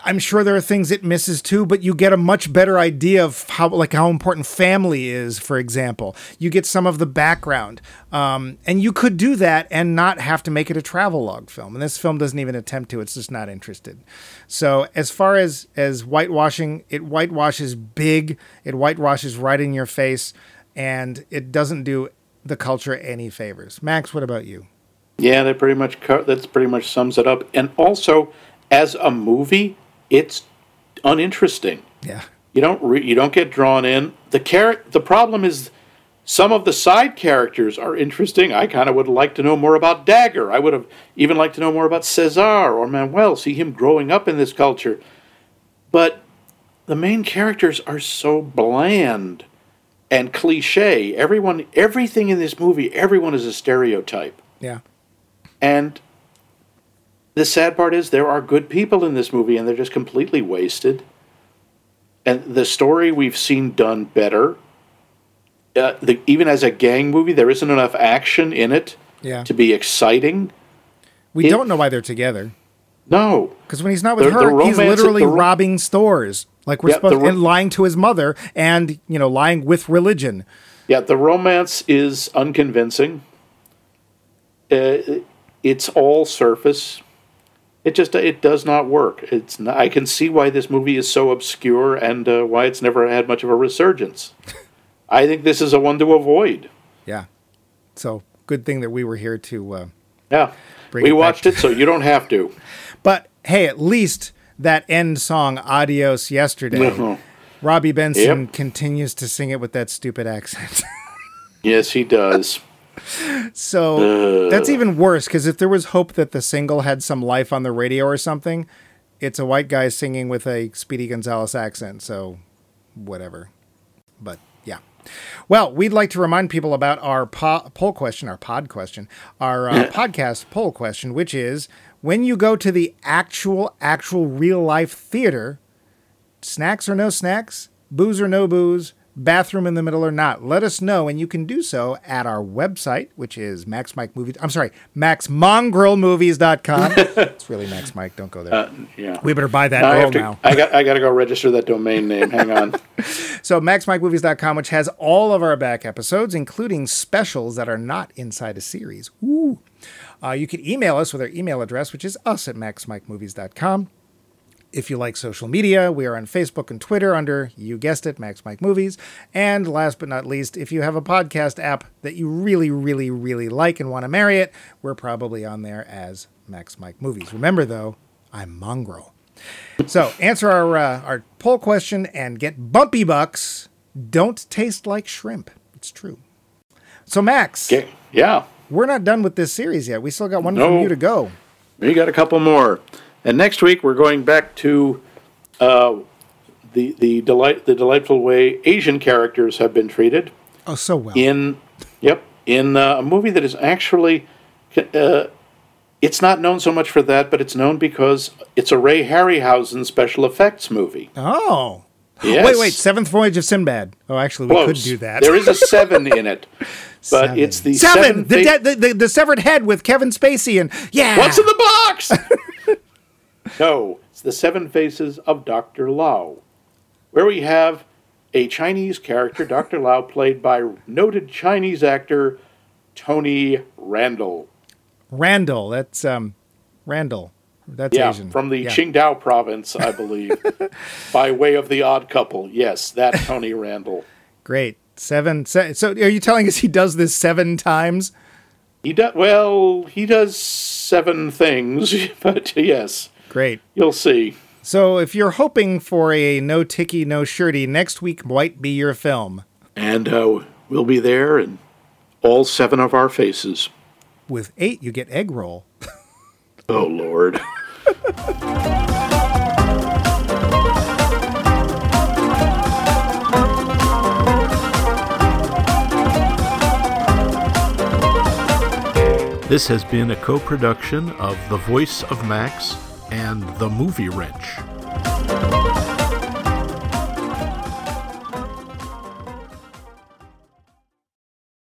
I'm sure there are things it misses too, but you get a much better idea of how, like, how important family is. For example, you get some of the background, um, and you could do that and not have to make it a travel log film. And this film doesn't even attempt to; it's just not interested. So, as far as as whitewashing, it whitewashes big, it whitewashes right in your face, and it doesn't do the culture any favors. Max, what about you? Yeah, that pretty much that's pretty much sums it up. And also, as a movie, it's uninteresting. Yeah, You don't re- you don't get drawn in. The char- the problem is some of the side characters are interesting. I kind of would like to know more about Dagger. I would have even liked to know more about Cesar or Manuel, see him growing up in this culture. But the main characters are so bland and cliche. Everyone everything in this movie, everyone is a stereotype. yeah, And the sad part is there are good people in this movie and they're just completely wasted. And the story we've seen done better. Uh, the, even as a gang movie, there isn't enough action in it yeah. to be exciting. We it- don't know why they're together. No. Because when he's not with The- the her, he's literally the ro- robbing stores. Like we're Yeah, supposed ro- and lying to his mother and, you know, lying with religion. Yeah, the romance is unconvincing. Uh, it's all surface. It just it does not work. It's not, I can see why this movie is so obscure and uh, why it's never had much of a resurgence. I think this is a one to avoid. Yeah. So good thing that we were here to uh Yeah, Bring we it watched it, so you don't have to. but hey, at least that end song, Adios Yesterday, Mhm. Robby Benson Yep. continues to sing it with that stupid accent. Yes, he does. So that's even worse because if there was hope that the single had some life on the radio or something, it's a white guy singing with a Speedy Gonzalez accent. So whatever. But yeah. Well, we'd like to remind people about our po- poll question, our pod question, our uh, podcast poll question, which is when you go to the actual, actual real life theater, snacks or no snacks, booze or no booze, bathroom in the middle or not. Let us know, and you can do so at our website, which is Max Mike Movies. I'm sorry, MaxMongrelMovies.com. it's really Max Mike. Don't go there. Uh, yeah. we better buy that now. I have to. now. I got. I got to go register that domain name. Hang on. So MaxMikeMovies.com, which has all of our back episodes, including specials that are not inside a series. Ooh. Uh, you can email us with our email address, which is us at MaxMikeMovies.com. If you like social media, we are on Facebook and Twitter under, you guessed it, Max Mike Movies. And last but not least, if you have a podcast app that you really, really, really like and want to marry it, we're probably on there as Max Mike Movies. Remember, though, I'm Mongrel. So answer our uh, our poll question and get bumpy bucks. Don't taste like shrimp. It's true. So Max. Yeah. we're not done with this series yet. We still got one from No. you to go. We got a couple more, and next week we're going back to uh, the the delight the delightful way Asian characters have been treated Oh, so well. in yep in uh, a movie that is actually uh, it's not known so much for that, but it's known because it's a Ray Harryhausen special effects movie. oh. Yes. Wait, wait. Seventh Voyage of Sinbad. Oh, actually, we could do that. There is a seven in it, but Seven. it's the seven. seven. the, de- the, the the severed head with Kevin Spacey and yeah. What's in the box? no, it's the Seven Faces of Dr. Lao, where we have a Chinese character, Dr. Lao, played by noted Chinese actor Tony Randall. Randall. That's um, Randall. That's yeah, Asian. from the Yeah. Qingdao province, I believe, by way of the Odd Couple. Yes, that Tony Randall. Great. Seven. Se- so are you telling us he does this seven times? He does well. He does seven things, but yes, Great. you'll see. So if you're hoping for a no ticky, no shirty, next week might be your film. And uh, we'll be there, and all seven of our faces. With eight, you get egg roll. Oh Lord. This has been a co production of The Voice of Max and The Movie Wrench.